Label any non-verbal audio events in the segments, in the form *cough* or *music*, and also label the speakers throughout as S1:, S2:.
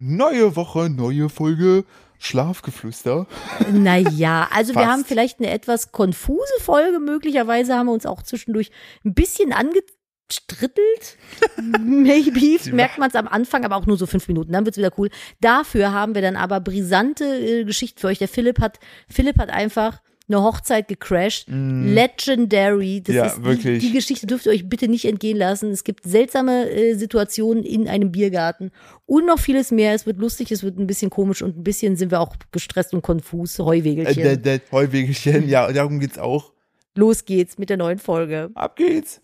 S1: Neue Woche, neue Folge, Schlafgeflüster. *laughs*
S2: Naja, also wir haben vielleicht eine etwas konfuse Folge. Möglicherweise haben wir uns auch zwischendurch ein bisschen angestrittelt. *laughs* Maybe. Merkt man es am Anfang, aber auch nur so fünf Minuten. Dann wird's wieder cool. Dafür haben wir dann aber brisante äh, Geschichten für euch. Der Philipp hat, Philipp hat einfach eine Hochzeit gecrashed. Legendary. Das
S1: Mm. Ja,
S2: ist
S1: wirklich.
S2: Die, die Geschichte dürft ihr euch bitte nicht entgehen lassen. Es gibt seltsame äh, Situationen in einem Biergarten und noch vieles mehr. Es wird lustig, es wird ein bisschen komisch und ein bisschen sind wir auch gestresst und konfus.
S1: Äh,
S2: Heuwegelchen.
S1: der, der Heuwegelchen, ja, darum geht's auch.
S2: Los geht's mit der neuen Folge.
S1: Ab geht's.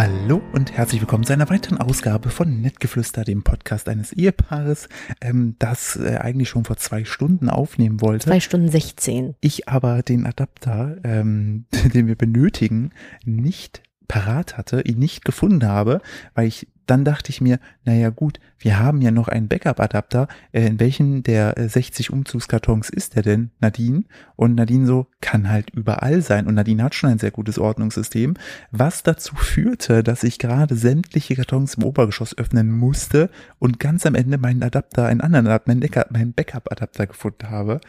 S1: Hallo und herzlich willkommen zu einer weiteren Ausgabe von Nettgeflüster, dem Podcast eines Ehepaares, ähm, das äh, eigentlich schon vor zwei Stunden aufnehmen wollte.
S2: Zwei Stunden 16.
S1: ich aber den Adapter, ähm, *laughs* den wir benötigen, nicht parat hatte, ihn nicht gefunden habe, weil ich dann dachte ich mir, naja gut, wir haben ja noch einen Backup-Adapter. Äh, in welchen der äh, 60 Umzugskartons ist der denn, Nadine? Und Nadine so, kann halt überall sein. Und Nadine hat schon ein sehr gutes Ordnungssystem, was dazu führte, dass ich gerade sämtliche Kartons im Obergeschoss öffnen musste und ganz am Ende meinen Adapter, einen anderen Adapter, meinen Backup-Adapter gefunden habe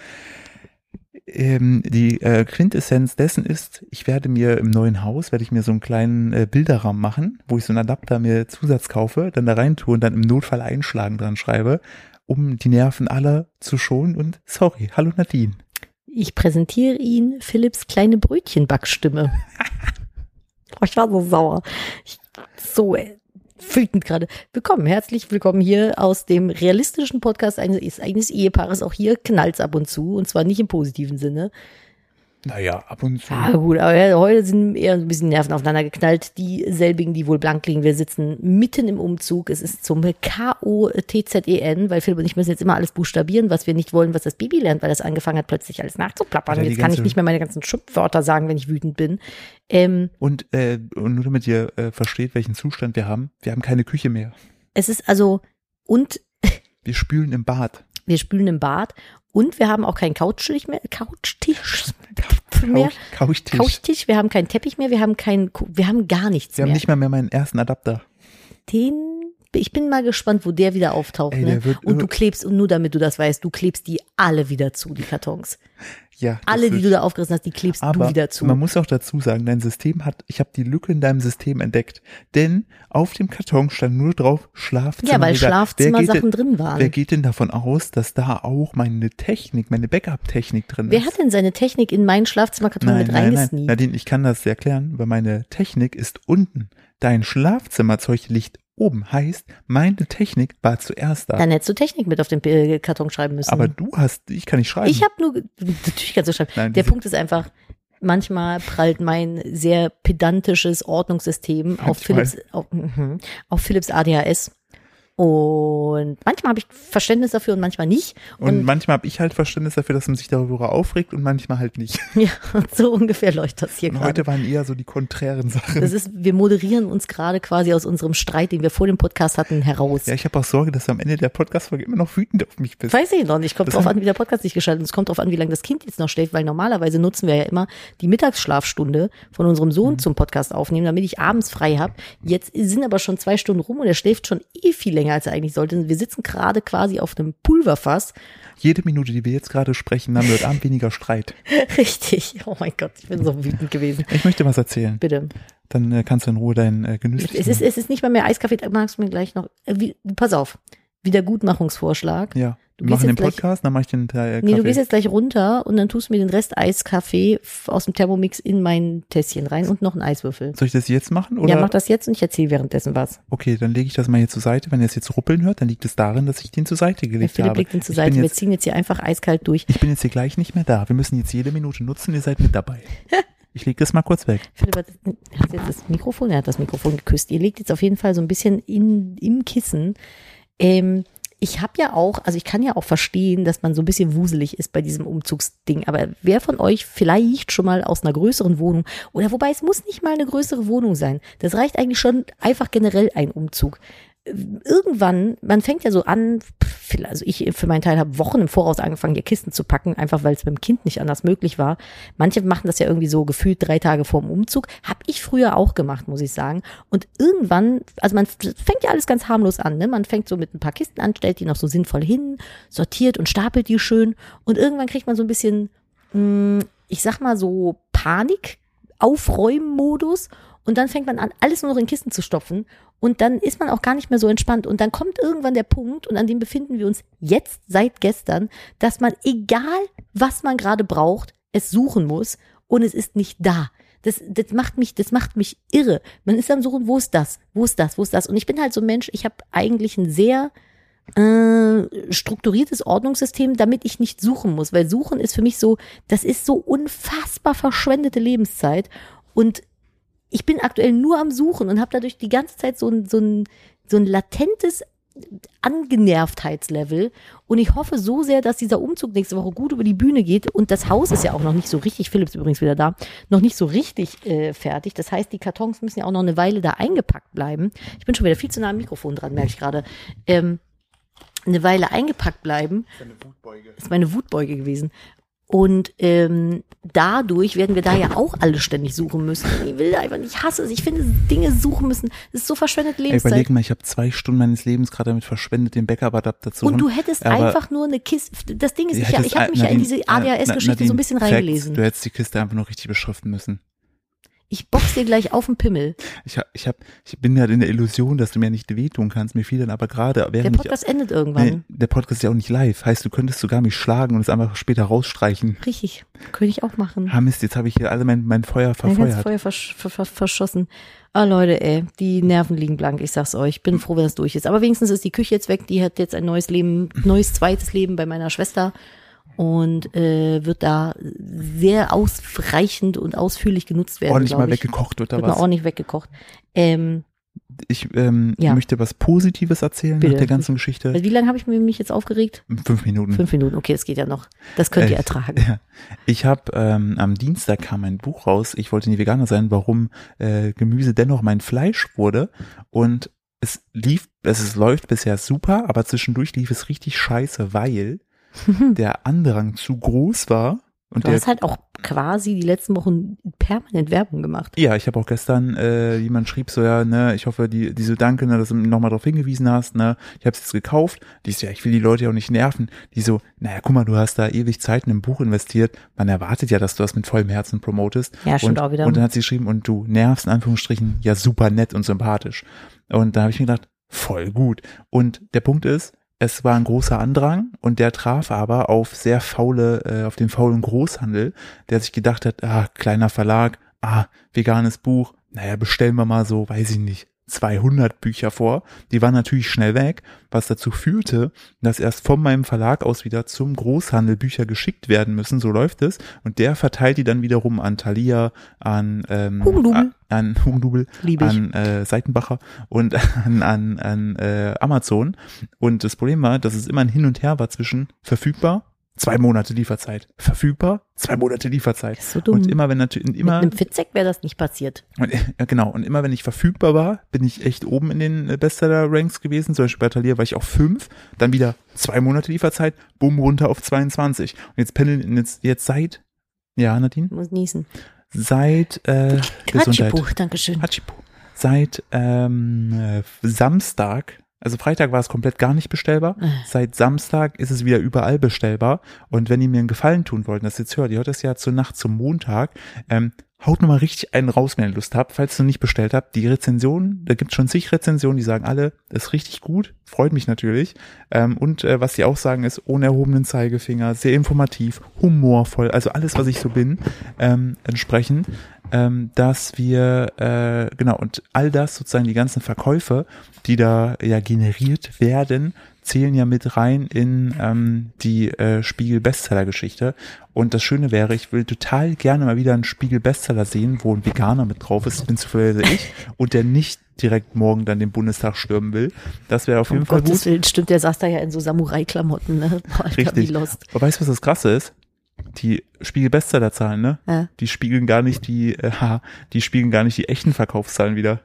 S1: ähm, die äh, Quintessenz dessen ist, ich werde mir im neuen Haus, werde ich mir so einen kleinen äh, Bilderrahmen machen, wo ich so einen Adapter mir Zusatz kaufe, dann da rein tue und dann im Notfall einschlagen dran schreibe, um die Nerven aller zu schonen und sorry, hallo Nadine.
S2: Ich präsentiere Ihnen Philipps kleine Brötchenbackstimme. *laughs* oh, ich war so sauer. Ich, so wütend gerade. Willkommen, herzlich willkommen hier aus dem realistischen Podcast eines, eines Ehepaares. Auch hier knallt's ab und zu und zwar nicht im positiven Sinne.
S1: Naja, ab und zu.
S2: Ah, gut, aber heute sind eher ein bisschen Nerven aufeinander geknallt. Dieselbigen, die wohl blank liegen. Wir sitzen mitten im Umzug. Es ist zum K-O-T-Z-E-N, weil Philipp und ich müssen jetzt immer alles buchstabieren, was wir nicht wollen, was das Baby lernt, weil das angefangen hat, plötzlich alles nachzuplappern. Jetzt kann ich nicht mehr meine ganzen Schimpfwörter sagen, wenn ich wütend bin. Ähm,
S1: Und, äh, und nur damit ihr äh, versteht, welchen Zustand wir haben, wir haben keine Küche mehr.
S2: es ist also, und
S1: Wir spülen im Bad.
S2: Wir spülen im Bad und wir haben auch keinen Couchtisch mehr, Couchtisch mehr.
S1: Couch, Couchtisch.
S2: Couchtisch, wir haben keinen Teppich mehr, wir haben keinen, wir haben gar nichts
S1: wir haben
S2: mehr.
S1: nicht mal mehr meinen ersten Adapter.
S2: Den, ich bin mal gespannt, wo der wieder auftaucht.
S1: Ey,
S2: ne? Und du klebst, und nur damit du das weißt, du klebst die alle wieder zu, die Kartons.
S1: Ja.
S2: Alle, die du da aufgerissen hast, die klebst
S1: Aber
S2: du wieder zu.
S1: man muss auch dazu sagen, dein System hat, ich habe die Lücke in deinem System entdeckt. Denn auf dem Karton stand nur drauf Schlafzimmer.
S2: ja, weil
S1: Wer
S2: Schlafzimmersachen drin waren.
S1: Wer geht denn davon aus, dass da auch meine Technik, meine Backup-Technik drin
S2: Wer
S1: ist?
S2: hat denn seine Technik in meinen Schlafzimmerkarton
S1: nein,
S2: mit
S1: nein.
S2: reingesneakt?
S1: Nadine, ich kann das erklären, weil meine Technik ist unten. Dein Schlafzimmerzeug liegt oben. Heißt, meine Technik war zuerst da.
S2: Dann hättest du Technik mit auf den äh, Karton schreiben müssen.
S1: Aber du hast, ich kann nicht schreiben.
S2: Ich habe nur, *laughs* natürlich kannst du schreiben.
S1: Nein,
S2: Der Punkt ist einfach, manchmal prallt mein sehr pedantisches Ordnungssystem auf. Philips, auf, mhm, auf Philips ADHS. Und manchmal habe ich Verständnis dafür und manchmal nicht.
S1: und manchmal habe ich halt Verständnis dafür, dass man sich darüber aufregt und manchmal halt nicht. *laughs*
S2: ja, so ungefähr läuft das hier
S1: Und
S2: gerade.
S1: heute waren eher so die konträren Sachen.
S2: Das ist, wir moderieren uns gerade quasi aus unserem Streit, den wir vor dem Podcast hatten, heraus.
S1: Ja, ich habe auch Sorge, dass du am Ende der Podcast-Folge immer noch wütend auf mich bist.
S2: Weiß ich noch nicht. Kommt
S1: Das
S2: drauf an, wie der Podcast sich gestaltet. Und es kommt drauf an, wie lange das Kind jetzt noch schläft, weil normalerweise nutzen wir ja immer die Mittagsschlafstunde von unserem Sohn
S1: Mhm.
S2: zum Podcast aufnehmen, damit ich abends frei habe. Jetzt sind aber schon zwei Stunden rum und er schläft schon eh viel länger, als er eigentlich sollte. Wir sitzen gerade quasi auf einem Pulverfass.
S1: Jede Minute, die wir jetzt gerade sprechen, haben wir Abend weniger Streit.
S2: Richtig. Oh mein Gott, ich bin so wütend gewesen.
S1: Ich möchte was erzählen.
S2: Bitte.
S1: Dann äh, kannst du in Ruhe deinen äh, genüsslichen...
S2: Es ist, es ist nicht mal mehr Eiskaffee. Magst du mir gleich noch, äh, wie, pass auf. Wiedergutmachungsvorschlag.
S1: ja,
S2: Du
S1: machen den
S2: jetzt gleich-
S1: Podcast, dann mache ich den äh,
S2: Nee, du gehst jetzt gleich runter und dann tust du mir den Rest Eiskaffee aus dem Thermomix in mein Tässchen rein und noch einen Eiswürfel.
S1: Soll ich das jetzt machen? Oder?
S2: Ja, mach das jetzt und ich erzähle währenddessen was.
S1: Okay, dann lege ich das mal hier zur Seite. Wenn ihr es jetzt ruppeln hört, dann liegt es darin, dass ich den zur Seite gelegt
S2: Philipp
S1: habe.
S2: legt ihn zur
S1: ich,
S2: Seite.
S1: bin
S2: Wir
S1: jetzt,
S2: ziehen jetzt hier einfach eiskalt durch.
S1: ich bin jetzt hier gleich nicht mehr da. Wir müssen jetzt jede Minute nutzen. Ihr seid mit dabei. *laughs* Ich lege das mal kurz weg.
S2: Philipp hat, hat jetzt das Mikrofon, er hat das Mikrofon geküsst. Ihr legt jetzt auf jeden Fall so ein bisschen in, im Kissen. Ähm, ich habe ja auch, also ich kann ja auch verstehen, dass man so ein bisschen wuselig ist bei diesem Umzugsding. Aber wer von euch vielleicht schon mal aus einer größeren Wohnung oder wobei es muss nicht mal eine größere Wohnung sein. Das reicht eigentlich schon einfach generell ein Umzug. Irgendwann, man fängt ja so an, also ich für meinen Teil habe Wochen im Voraus angefangen, hier Kisten zu packen, einfach weil es dem Kind nicht anders möglich war. Manche machen das ja irgendwie so gefühlt drei Tage vor dem Umzug. Hab ich früher auch gemacht, muss ich sagen. Und irgendwann, also man fängt ja alles ganz harmlos an, ne? Man fängt so mit ein paar Kisten an, stellt die noch so sinnvoll hin, sortiert und stapelt die schön. Und irgendwann kriegt man so ein bisschen, mh, ich sag mal so Panik, Aufräumen-Modus. Und dann fängt man an, alles nur noch in Kisten zu stopfen. Und dann ist man auch gar nicht mehr so entspannt. Und dann kommt irgendwann der Punkt, und an dem befinden wir uns jetzt seit gestern, dass man, egal was man gerade braucht, es suchen muss und es ist nicht da. Das, das macht mich, das macht mich irre. Man ist am Suchen, wo ist das? Wo ist das? Wo ist das? Und ich bin halt so ein Mensch, ich habe eigentlich ein sehr äh, strukturiertes Ordnungssystem, damit ich nicht suchen muss. Weil suchen ist für mich so, das ist so unfassbar verschwendete Lebenszeit. Und ich bin aktuell nur am Suchen und habe dadurch die ganze Zeit so ein, so ein, so ein latentes Angenervtheitslevel. Und ich hoffe so sehr, dass dieser Umzug nächste Woche gut über die Bühne geht. Und das Haus ist ja auch noch nicht so richtig, Philips übrigens wieder da, noch nicht so richtig äh, fertig. Das heißt, die Kartons müssen ja auch noch eine Weile da eingepackt bleiben. Ich bin schon wieder viel zu nah am Mikrofon dran, merke ich gerade. Ähm, eine Weile eingepackt bleiben. Das ist meine Wutbeuge gewesen. Und ähm, dadurch werden wir da ja auch alle ständig suchen müssen. Ich will einfach nicht, ich hasse es. Ich finde, Dinge suchen müssen. Das ist so verschwendete
S1: Ey,
S2: Lebenszeit.
S1: überleg mal, ich habe zwei Stunden meines Lebens gerade damit verschwendet, den Backup-Adapter zu
S2: Und
S1: holen.
S2: du hättest
S1: Aber
S2: einfach nur eine Kiste. Das Ding ist, ich, ja, ich habe mich ja in
S1: Nadine,
S2: diese
S1: äh,
S2: ADHS-Geschichte so ein bisschen
S1: Nadine,
S2: reingelesen.
S1: Du hättest die Kiste einfach nur richtig beschriften müssen.
S2: Ich box dir gleich auf den Pimmel.
S1: Ich, hab, ich, hab, ich bin ja in der Illusion, dass du mir nicht wehtun kannst. Mir fiel dann aber gerade,
S2: Der
S1: während ich
S2: Podcast endet irgendwann.
S1: Nee, der Podcast ist ja auch nicht live. Heißt, du könntest sogar mich schlagen und es einfach später rausstreichen.
S2: Richtig. Könnte ich auch machen.
S1: Ah Mist, jetzt habe ich hier alle mein, mein Feuer
S2: Mein
S1: verfeuert.
S2: Feuer versch ver ver verschossen. Ah, Leute, ey, die Nerven liegen blank, ich sag's euch. Bin froh, wenn es durch ist. Aber wenigstens ist die Küche jetzt weg. Die hat jetzt ein neues Leben, neues zweites Leben bei meiner Schwester und äh, wird da sehr ausreichend und ausführlich genutzt werden.
S1: Ordentlich mal
S2: ich.
S1: weggekocht wird da
S2: Wird mal
S1: was.
S2: ordentlich weggekocht. Ähm,
S1: Ich ähm,
S2: Ja.
S1: möchte was Positives erzählen
S2: Bitte.
S1: nach der ganzen Geschichte.
S2: wie lange habe ich mich jetzt aufgeregt?
S1: Fünf Minuten.
S2: Fünf Minuten, okay, das geht ja noch. Das könnt ihr
S1: Äh,
S2: ertragen.
S1: Ja. Ich habe ähm, am Dienstag kam ein Buch raus. Ich wollte nie Veganer sein, warum äh, Gemüse dennoch mein Fleisch wurde. Und es lief, es ist, läuft bisher super, aber zwischendurch lief es richtig scheiße, weil *laughs* der Andrang zu groß war. Und
S2: Du
S1: der
S2: hast halt auch quasi die letzten Wochen permanent Werbung gemacht.
S1: Ja, ich habe auch gestern, äh, jemand schrieb so, ja, ne, ich hoffe, die, diese Danke, ne, dass du nochmal darauf hingewiesen hast, ne, ich habe es jetzt gekauft. Die ist ja, ich will die Leute ja auch nicht nerven. Die so, naja, guck mal, du hast da ewig Zeit in ein Buch investiert. Man erwartet ja, dass du das mit vollem Herzen promotest.
S2: Ja, stimmt
S1: und,
S2: auch wieder.
S1: Und dann hat sie geschrieben, und du nervst in Anführungsstrichen ja super nett und sympathisch. Und da habe ich mir gedacht, voll gut. Und der Punkt ist, es war ein großer Andrang und der traf aber auf sehr faule, äh, auf den faulen Großhandel, der sich gedacht hat, ah, kleiner Verlag, ah, veganes Buch, naja, bestellen wir mal so, weiß ich nicht, 200 Bücher vor. Die waren natürlich schnell weg, was dazu führte, dass erst von meinem Verlag aus wieder zum Großhandel Bücher geschickt werden müssen, so läuft es. Und der verteilt die dann wiederum an Thalia, an, ähm,
S2: Hugendubel.
S1: an Hugendubel, an äh, Seitenbacher und *laughs* an, an, an äh, Amazon. Und das Problem war, dass es immer ein Hin und Her war zwischen verfügbar, zwei Monate Lieferzeit, verfügbar, zwei Monate Lieferzeit.
S2: Das ist so dumm.
S1: Und immer wenn natürlich, immer,
S2: Mit einem Fitzek wäre das nicht passiert.
S1: und, ja, genau, und immer wenn ich verfügbar war, bin ich echt oben in den äh, Bestseller-Ranks gewesen. Zum Beispiel bei Thalia war ich auf fünf, dann wieder zwei Monate Lieferzeit, bumm, runter auf 22. Und jetzt pendeln jetzt, jetzt seit, ja, Nadine,
S2: muss niesen.
S1: seit äh, Gesundheit.
S2: Hatschipu, Dankeschön.
S1: Hatschipu. Seit ähm, äh, Samstag, also Freitag war es komplett gar nicht bestellbar.
S2: Äh.
S1: Seit Samstag ist es wieder überall bestellbar. Und wenn ihr mir einen Gefallen tun wollt, das jetzt hört, ihr hört das ja zur Nacht zum Montag, ähm, haut nochmal richtig einen raus, wenn ihr Lust habt, falls ihr noch nicht bestellt habt. Die Rezensionen, da gibt schon zig Rezensionen, die sagen alle, das ist richtig gut, freut mich natürlich. Ähm, und äh, was die auch sagen, ist ohne erhobenen Zeigefinger, sehr informativ, humorvoll, also alles, was ich so bin, ähm, entsprechend, ähm, dass wir, äh, genau, und all das, sozusagen die ganzen Verkäufe, die da ja generiert werden, zählen ja mit rein in ähm, die äh, Spiegel-Bestseller-Geschichte. Und das Schöne wäre, ich will total gerne mal wieder einen Spiegel-Bestseller sehen, wo ein Veganer mit drauf ist, bin zufällig ich, und der nicht direkt morgen dann den Bundestag stürmen will. Das wäre auf jeden
S2: Um
S1: Fall
S2: Gottes
S1: gut.
S2: Willen, stimmt, der saß da ja in so Samurai-Klamotten, ne? *laughs* Boah,
S1: Richtig. Aber weißt du, was das Krasse ist? Die Spiegel-Bestseller-Zahlen, ne?
S2: Ja.
S1: Die spiegeln gar nicht die, äh, die spiegeln gar nicht die echten Verkaufszahlen wieder.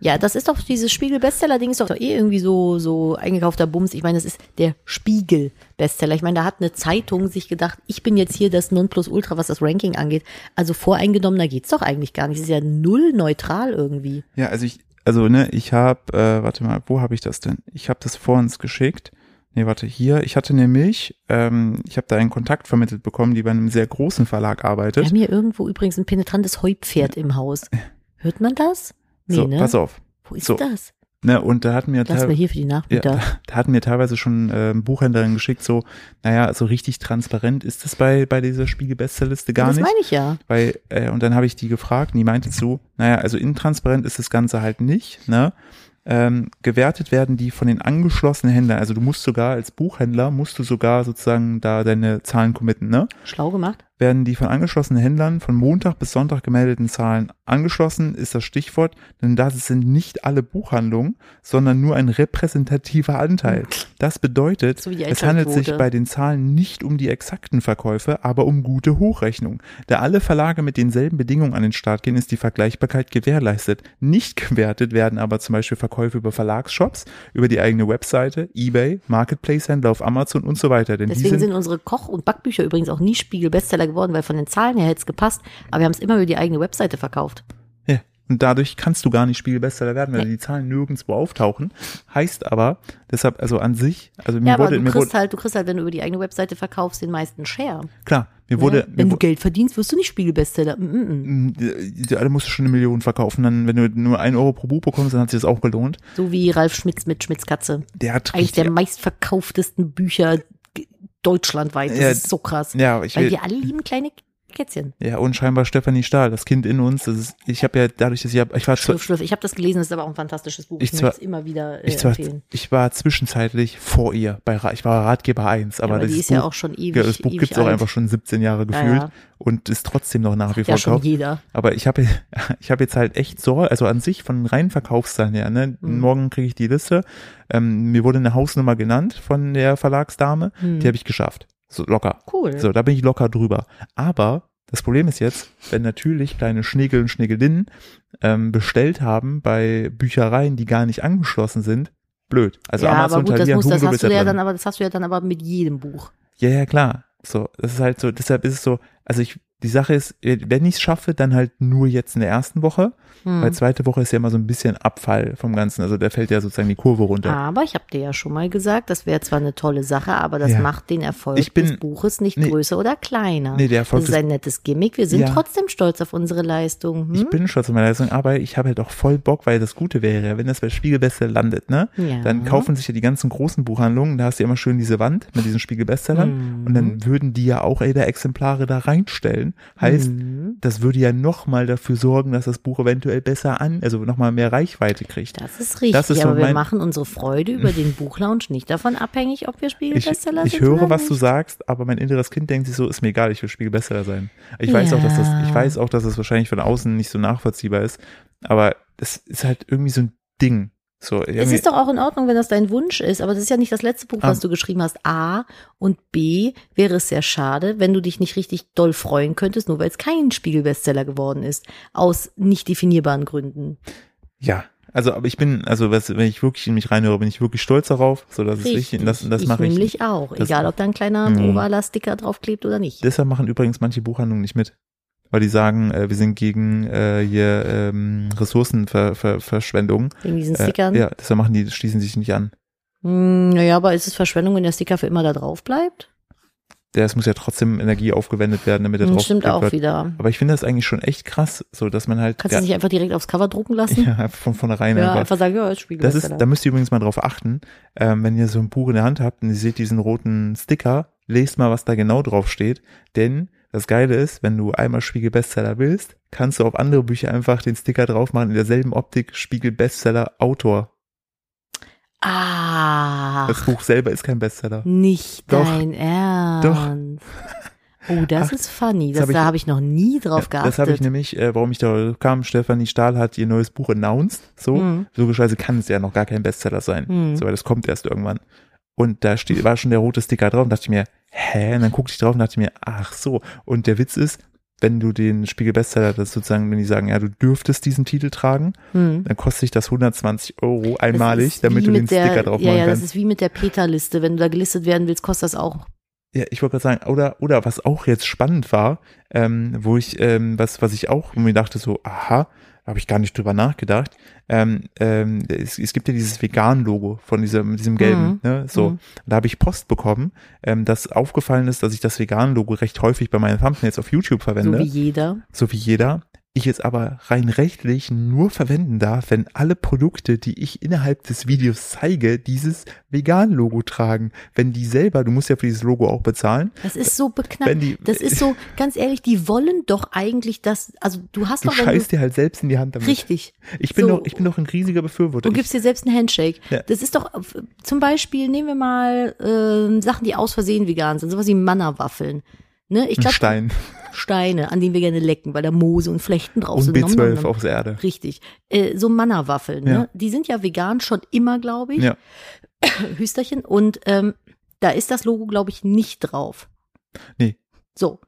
S2: Ja, das ist doch dieses Spiegel-Bestseller-Ding, ist doch eh irgendwie so, so eingekaufter Bums. Ich meine, das ist der Spiegel-Bestseller. Ich meine, da hat eine Zeitung sich gedacht, ich bin jetzt hier das Nonplusultra, was das Ranking angeht. Also voreingenommener geht's doch eigentlich gar nicht. Es ist ja null neutral irgendwie.
S1: Ja, also ich, also ne, ich habe, äh, warte mal, wo habe ich das denn? Ich habe das vor uns geschickt. Nee, warte, hier. Ich hatte nämlich, ähm, ich habe da einen Kontakt vermittelt bekommen, die bei einem sehr großen Verlag
S2: Wir
S1: arbeitet.
S2: haben hier irgendwo übrigens ein penetrantes Heupferd im Haus. Hört man das? Nee,
S1: so,
S2: ne?
S1: pass auf.
S2: Wo ist
S1: so.
S2: das?
S1: Ne, und da hatten mir
S2: Lass mal hier für die
S1: ja,
S2: Nachmieter. *laughs*
S1: da, da hatten mir teilweise schon äh, Buchhändlerin geschickt, so, naja, so richtig transparent ist es bei, bei dieser Spiegel-Bestsellerliste gar
S2: das
S1: nicht.
S2: meine ich ja.
S1: Weil, äh, und dann habe ich die gefragt und die meinte so, naja, also intransparent ist das Ganze halt nicht, ne? Ähm, gewertet werden die von den angeschlossenen Händlern. Also du musst sogar als Buchhändler, musst du sogar sozusagen da deine Zahlen committen, ne?
S2: Schlau gemacht.
S1: Werden die von angeschlossenen Händlern von Montag bis Sonntag gemeldeten Zahlen angeschlossen, ist das Stichwort, denn das sind nicht alle Buchhandlungen, sondern nur ein repräsentativer Anteil. Das bedeutet,
S2: So
S1: es handelt sich bei den Zahlen nicht um die exakten Verkäufe, aber um gute Hochrechnung. Da alle Verlage mit denselben Bedingungen an den Start gehen, ist die Vergleichbarkeit gewährleistet. Nicht gewertet werden aber zum Beispiel Verkäufe über Verlagsshops, über die eigene Webseite, Ebay, Marketplace-Händler auf Amazon und so weiter. Denn
S2: Deswegen
S1: sind,
S2: sind unsere Koch- und Backbücher übrigens auch nie Spiegel-Bestseller geworden, weil von den Zahlen her hätte es gepasst. Aber wir haben es immer über die eigene Webseite verkauft.
S1: Ja. Und dadurch kannst du gar nicht Spiegel-Bestseller werden, weil
S2: Nee.
S1: die Zahlen nirgendwo auftauchen. Heißt aber, deshalb, also an sich, also mir
S2: Ja, aber
S1: wurde,
S2: du
S1: mir
S2: kriegst
S1: wurde,
S2: halt, du kriegst halt, wenn du über die eigene Webseite verkaufst, den meisten Share.
S1: klar, mir wurde,
S2: ja?
S1: mir
S2: Wenn du
S1: wu-
S2: Geld verdienst, wirst du nicht Spiegel-Bestseller. Mm
S1: alle musst du schon eine Million verkaufen. Dann, wenn du nur ein Euro pro Buch bekommst, dann hat sich das auch gelohnt.
S2: So wie Ralf Schmitz mit Schmitz Katze.
S1: Der hat richtig,
S2: der meistverkauftesten Bücher deutschlandweit. Das
S1: Ja,
S2: ist so krass.
S1: ja, ich
S2: Weil
S1: will,
S2: wir alle lieben kleine Kätzchen.
S1: ja, und scheinbar Stefanie Stahl, das Kind in uns, ist, ich habe ja dadurch, dass ich, hab, ich war, zu,
S2: Schlürf, schlürf. Ich habe das gelesen, das ist aber auch ein fantastisches Buch.
S1: Ich
S2: Ich,
S1: zwar-
S2: möchte es immer wieder äh,
S1: ich zwar,
S2: empfehlen.
S1: ich war zwischenzeitlich vor ihr, bei, ich war Ratgeber 1, aber,
S2: aber die ist ja
S1: Buch,
S2: auch schon ewig,
S1: ja, das Buch
S2: ewig
S1: gibt's auch einfach schon 17 Jahre
S2: Ja,
S1: gefühlt
S2: ja.
S1: und ist trotzdem noch nach wie vor
S2: Ja, schon jeder.
S1: Aber ich habe *laughs* ich hab jetzt halt echt Sorge, also an sich von reinen Verkaufszahlen her, ne?
S2: Mhm.
S1: Morgen kriege ich die Liste. Ähm, mir wurde eine Hausnummer genannt von der Verlagsdame,
S2: Hm.
S1: die habe ich geschafft. So locker.
S2: Cool.
S1: So, da bin ich locker drüber. Aber das Problem ist jetzt, wenn natürlich kleine Schnegel und Schnegelinnen ähm, bestellt haben bei Büchereien, die gar nicht angeschlossen sind, blöd. Also
S2: ja,
S1: Amazon
S2: aber gut, das, muss, das hast du ja dann aber, das hast du ja dann aber mit jedem Buch.
S1: Ja, ja, klar. So, das ist halt so, deshalb ist es so, also ich, die Sache ist, wenn ich es schaffe, dann halt nur jetzt in der ersten Woche,
S2: Hm.
S1: weil zweite Woche ist ja immer so ein bisschen Abfall vom Ganzen, also da fällt ja sozusagen die Kurve runter.
S2: Aber ich habe dir ja schon mal gesagt, das wäre zwar eine tolle Sache, aber das
S1: Ja.
S2: macht den Erfolg
S1: bin-
S2: des Buches nicht
S1: nee.
S2: größer oder kleiner.
S1: Nee, der Erfolg
S2: das ist ein nettes Gimmick. Wir sind
S1: Ja.
S2: trotzdem stolz auf unsere Leistung. Hm?
S1: Ich bin stolz auf meine Leistung, aber ich habe halt auch voll Bock, weil das Gute wäre, wenn das bei Spiegelbestseller landet, ne?
S2: Ja.
S1: Dann kaufen sich ja die ganzen großen Buchhandlungen, da hast du ja immer schön diese Wand mit diesen Spiegelbestsellern
S2: Mhm.
S1: und dann würden die ja auch älter Exemplare da reinstellen. Heißt,
S2: Mhm.
S1: das würde ja nochmal dafür sorgen, dass das Buch eventuell besser an, also nochmal mehr Reichweite kriegt.
S2: Das ist richtig,
S1: Das ist
S2: aber wir machen unsere Freude über den Buchlaunch nicht davon abhängig, ob wir
S1: Ich,
S2: Spiegelbestseller
S1: ich
S2: sind
S1: höre,
S2: oder
S1: was du
S2: nicht.
S1: sagst, aber mein inneres Kind denkt sich so, ist mir egal, ich will Spiegelbestseller sein. Ich weiß auch, dass das, ich
S2: Ja.
S1: weiß auch, dass das wahrscheinlich von außen nicht so nachvollziehbar ist, aber es ist halt irgendwie so ein Ding. So,
S2: Es ist doch auch in Ordnung, wenn das dein Wunsch ist, aber das ist ja nicht das letzte Buch, was
S1: Ah.
S2: du geschrieben hast. A und B wäre es sehr schade, wenn du dich nicht richtig doll freuen könntest, nur weil es kein Spiegelbestseller geworden ist, aus nicht definierbaren Gründen.
S1: Ja, also aber ich bin, also was, wenn ich wirklich in mich reinhöre, bin ich wirklich stolz darauf. So, das ist wichtig. Und das, das
S2: ich
S1: mache ich.
S2: nämlich auch, egal ob da ein kleiner
S1: Mhm.
S2: ovaler Sticker draufklebt oder nicht.
S1: Deshalb machen übrigens manche Buchhandlungen nicht mit. Weil die sagen, äh, wir sind gegen äh, hier ähm, Ressourcenverschwendung.
S2: Wegen diesen
S1: Äh,
S2: Stickern.
S1: ja, deshalb machen die, schließen sich nicht an.
S2: Hm, naja, aber ist es Verschwendung, wenn der Sticker für immer da drauf bleibt?
S1: Der, es muss ja trotzdem Energie aufgewendet werden, damit er
S2: Hm,
S1: drauf
S2: Stimmt auch
S1: wird.
S2: wieder.
S1: Aber ich finde das eigentlich schon echt krass, so dass man halt
S2: Kannst
S1: ja,
S2: du nicht einfach direkt aufs Cover drucken lassen? *laughs*
S1: ja, einfach von vornherein
S2: Ja,
S1: einfach.
S2: einfach sagen, ja, ist
S1: Das
S2: Spiegelbestseller.
S1: ist, da müsst ihr übrigens mal drauf achten, ähm, wenn ihr so ein Buch in der Hand habt und ihr seht diesen roten Sticker, lest mal, was da genau drauf steht, denn das Geile ist, wenn du einmal Spiegel Bestseller willst, kannst du auf andere Bücher einfach den Sticker drauf machen in derselben Optik Spiegel Bestseller Autor.
S2: ah,
S1: Das Buch selber ist kein Bestseller.
S2: nicht
S1: Doch.
S2: dein Ernst.
S1: Doch.
S2: Oh, das
S1: Ach,
S2: ist funny.
S1: das
S2: Das,
S1: hab ich-
S2: da habe ich noch nie drauf
S1: Ja,
S2: geachtet.
S1: das habe ich nämlich, äh, warum ich da kam, Stefanie Stahl hat ihr neues Buch announced, so,
S2: Mhm.
S1: logischerweise kann es ja noch gar kein Bestseller sein,
S2: Mhm.
S1: so, weil das kommt erst irgendwann. Und da steht, war schon der rote Sticker drauf und dachte ich mir, hä? Und dann guckte ich drauf und dachte mir, ach so. Und der Witz ist, wenn du den Spiegel Bestseller, das sozusagen, wenn die sagen, ja, du dürftest diesen Titel tragen,
S2: Hm.
S1: dann kostet sich das 120 Euro
S2: Das
S1: einmalig, damit du den
S2: der,
S1: Sticker drauf
S2: Ja,
S1: machen
S2: ja, das
S1: kannst.
S2: ist wie mit der Peter-Liste. Wenn du da gelistet werden willst, kostet das auch.
S1: Ja, ich wollte gerade sagen, oder, oder was auch jetzt spannend war, ähm, wo ich, ähm, was, was ich auch mir dachte, so, aha, habe ich gar nicht drüber nachgedacht. Ähm, ähm, es, es gibt ja dieses Vegan-Logo von diesem, diesem gelben,
S2: Mhm.
S1: ne? So.
S2: Mhm.
S1: Da habe ich Post bekommen, ähm, dass aufgefallen ist, dass ich das Vegan-Logo recht häufig bei meinen Thumbnails auf YouTube verwende.
S2: So wie jeder.
S1: so wie jeder. Ich es aber rein rechtlich nur verwenden darf, wenn alle Produkte, die ich innerhalb des Videos zeige, dieses Vegan-Logo tragen. Wenn die selber, du musst ja für dieses Logo auch bezahlen,
S2: Das ist so beknackt.
S1: die,
S2: Das ist so, *laughs* ganz ehrlich, die wollen doch eigentlich das, also du hast
S1: du
S2: doch, wenn
S1: scheißt dir halt selbst in die Hand
S2: du,
S1: damit.
S2: richtig,
S1: Ich bin
S2: so.
S1: doch, ich bin doch ein riesiger Befürworter.
S2: und gibst dir selbst einen Handshake.
S1: Ja.
S2: Das ist doch, äh, zum Beispiel, nehmen wir mal ähm, Sachen, die aus Versehen vegan sind, sowas wie Manna-Waffeln. Ne? Ich
S1: ein
S2: glaube,
S1: Stein
S2: Steine, an denen wir gerne lecken, weil da Moose und Flechten drauf
S1: und
S2: sind. Nom, nom,
S1: B12
S2: nom.
S1: aufs Erde.
S2: Richtig. Äh, so Manna-Waffeln,
S1: Ja.
S2: ne? Die sind ja vegan schon immer, glaube ich.
S1: Ja. *coughs*
S2: Hüsterchen. Und ähm, da ist das Logo, glaube ich, nicht drauf.
S1: Nee.
S2: So.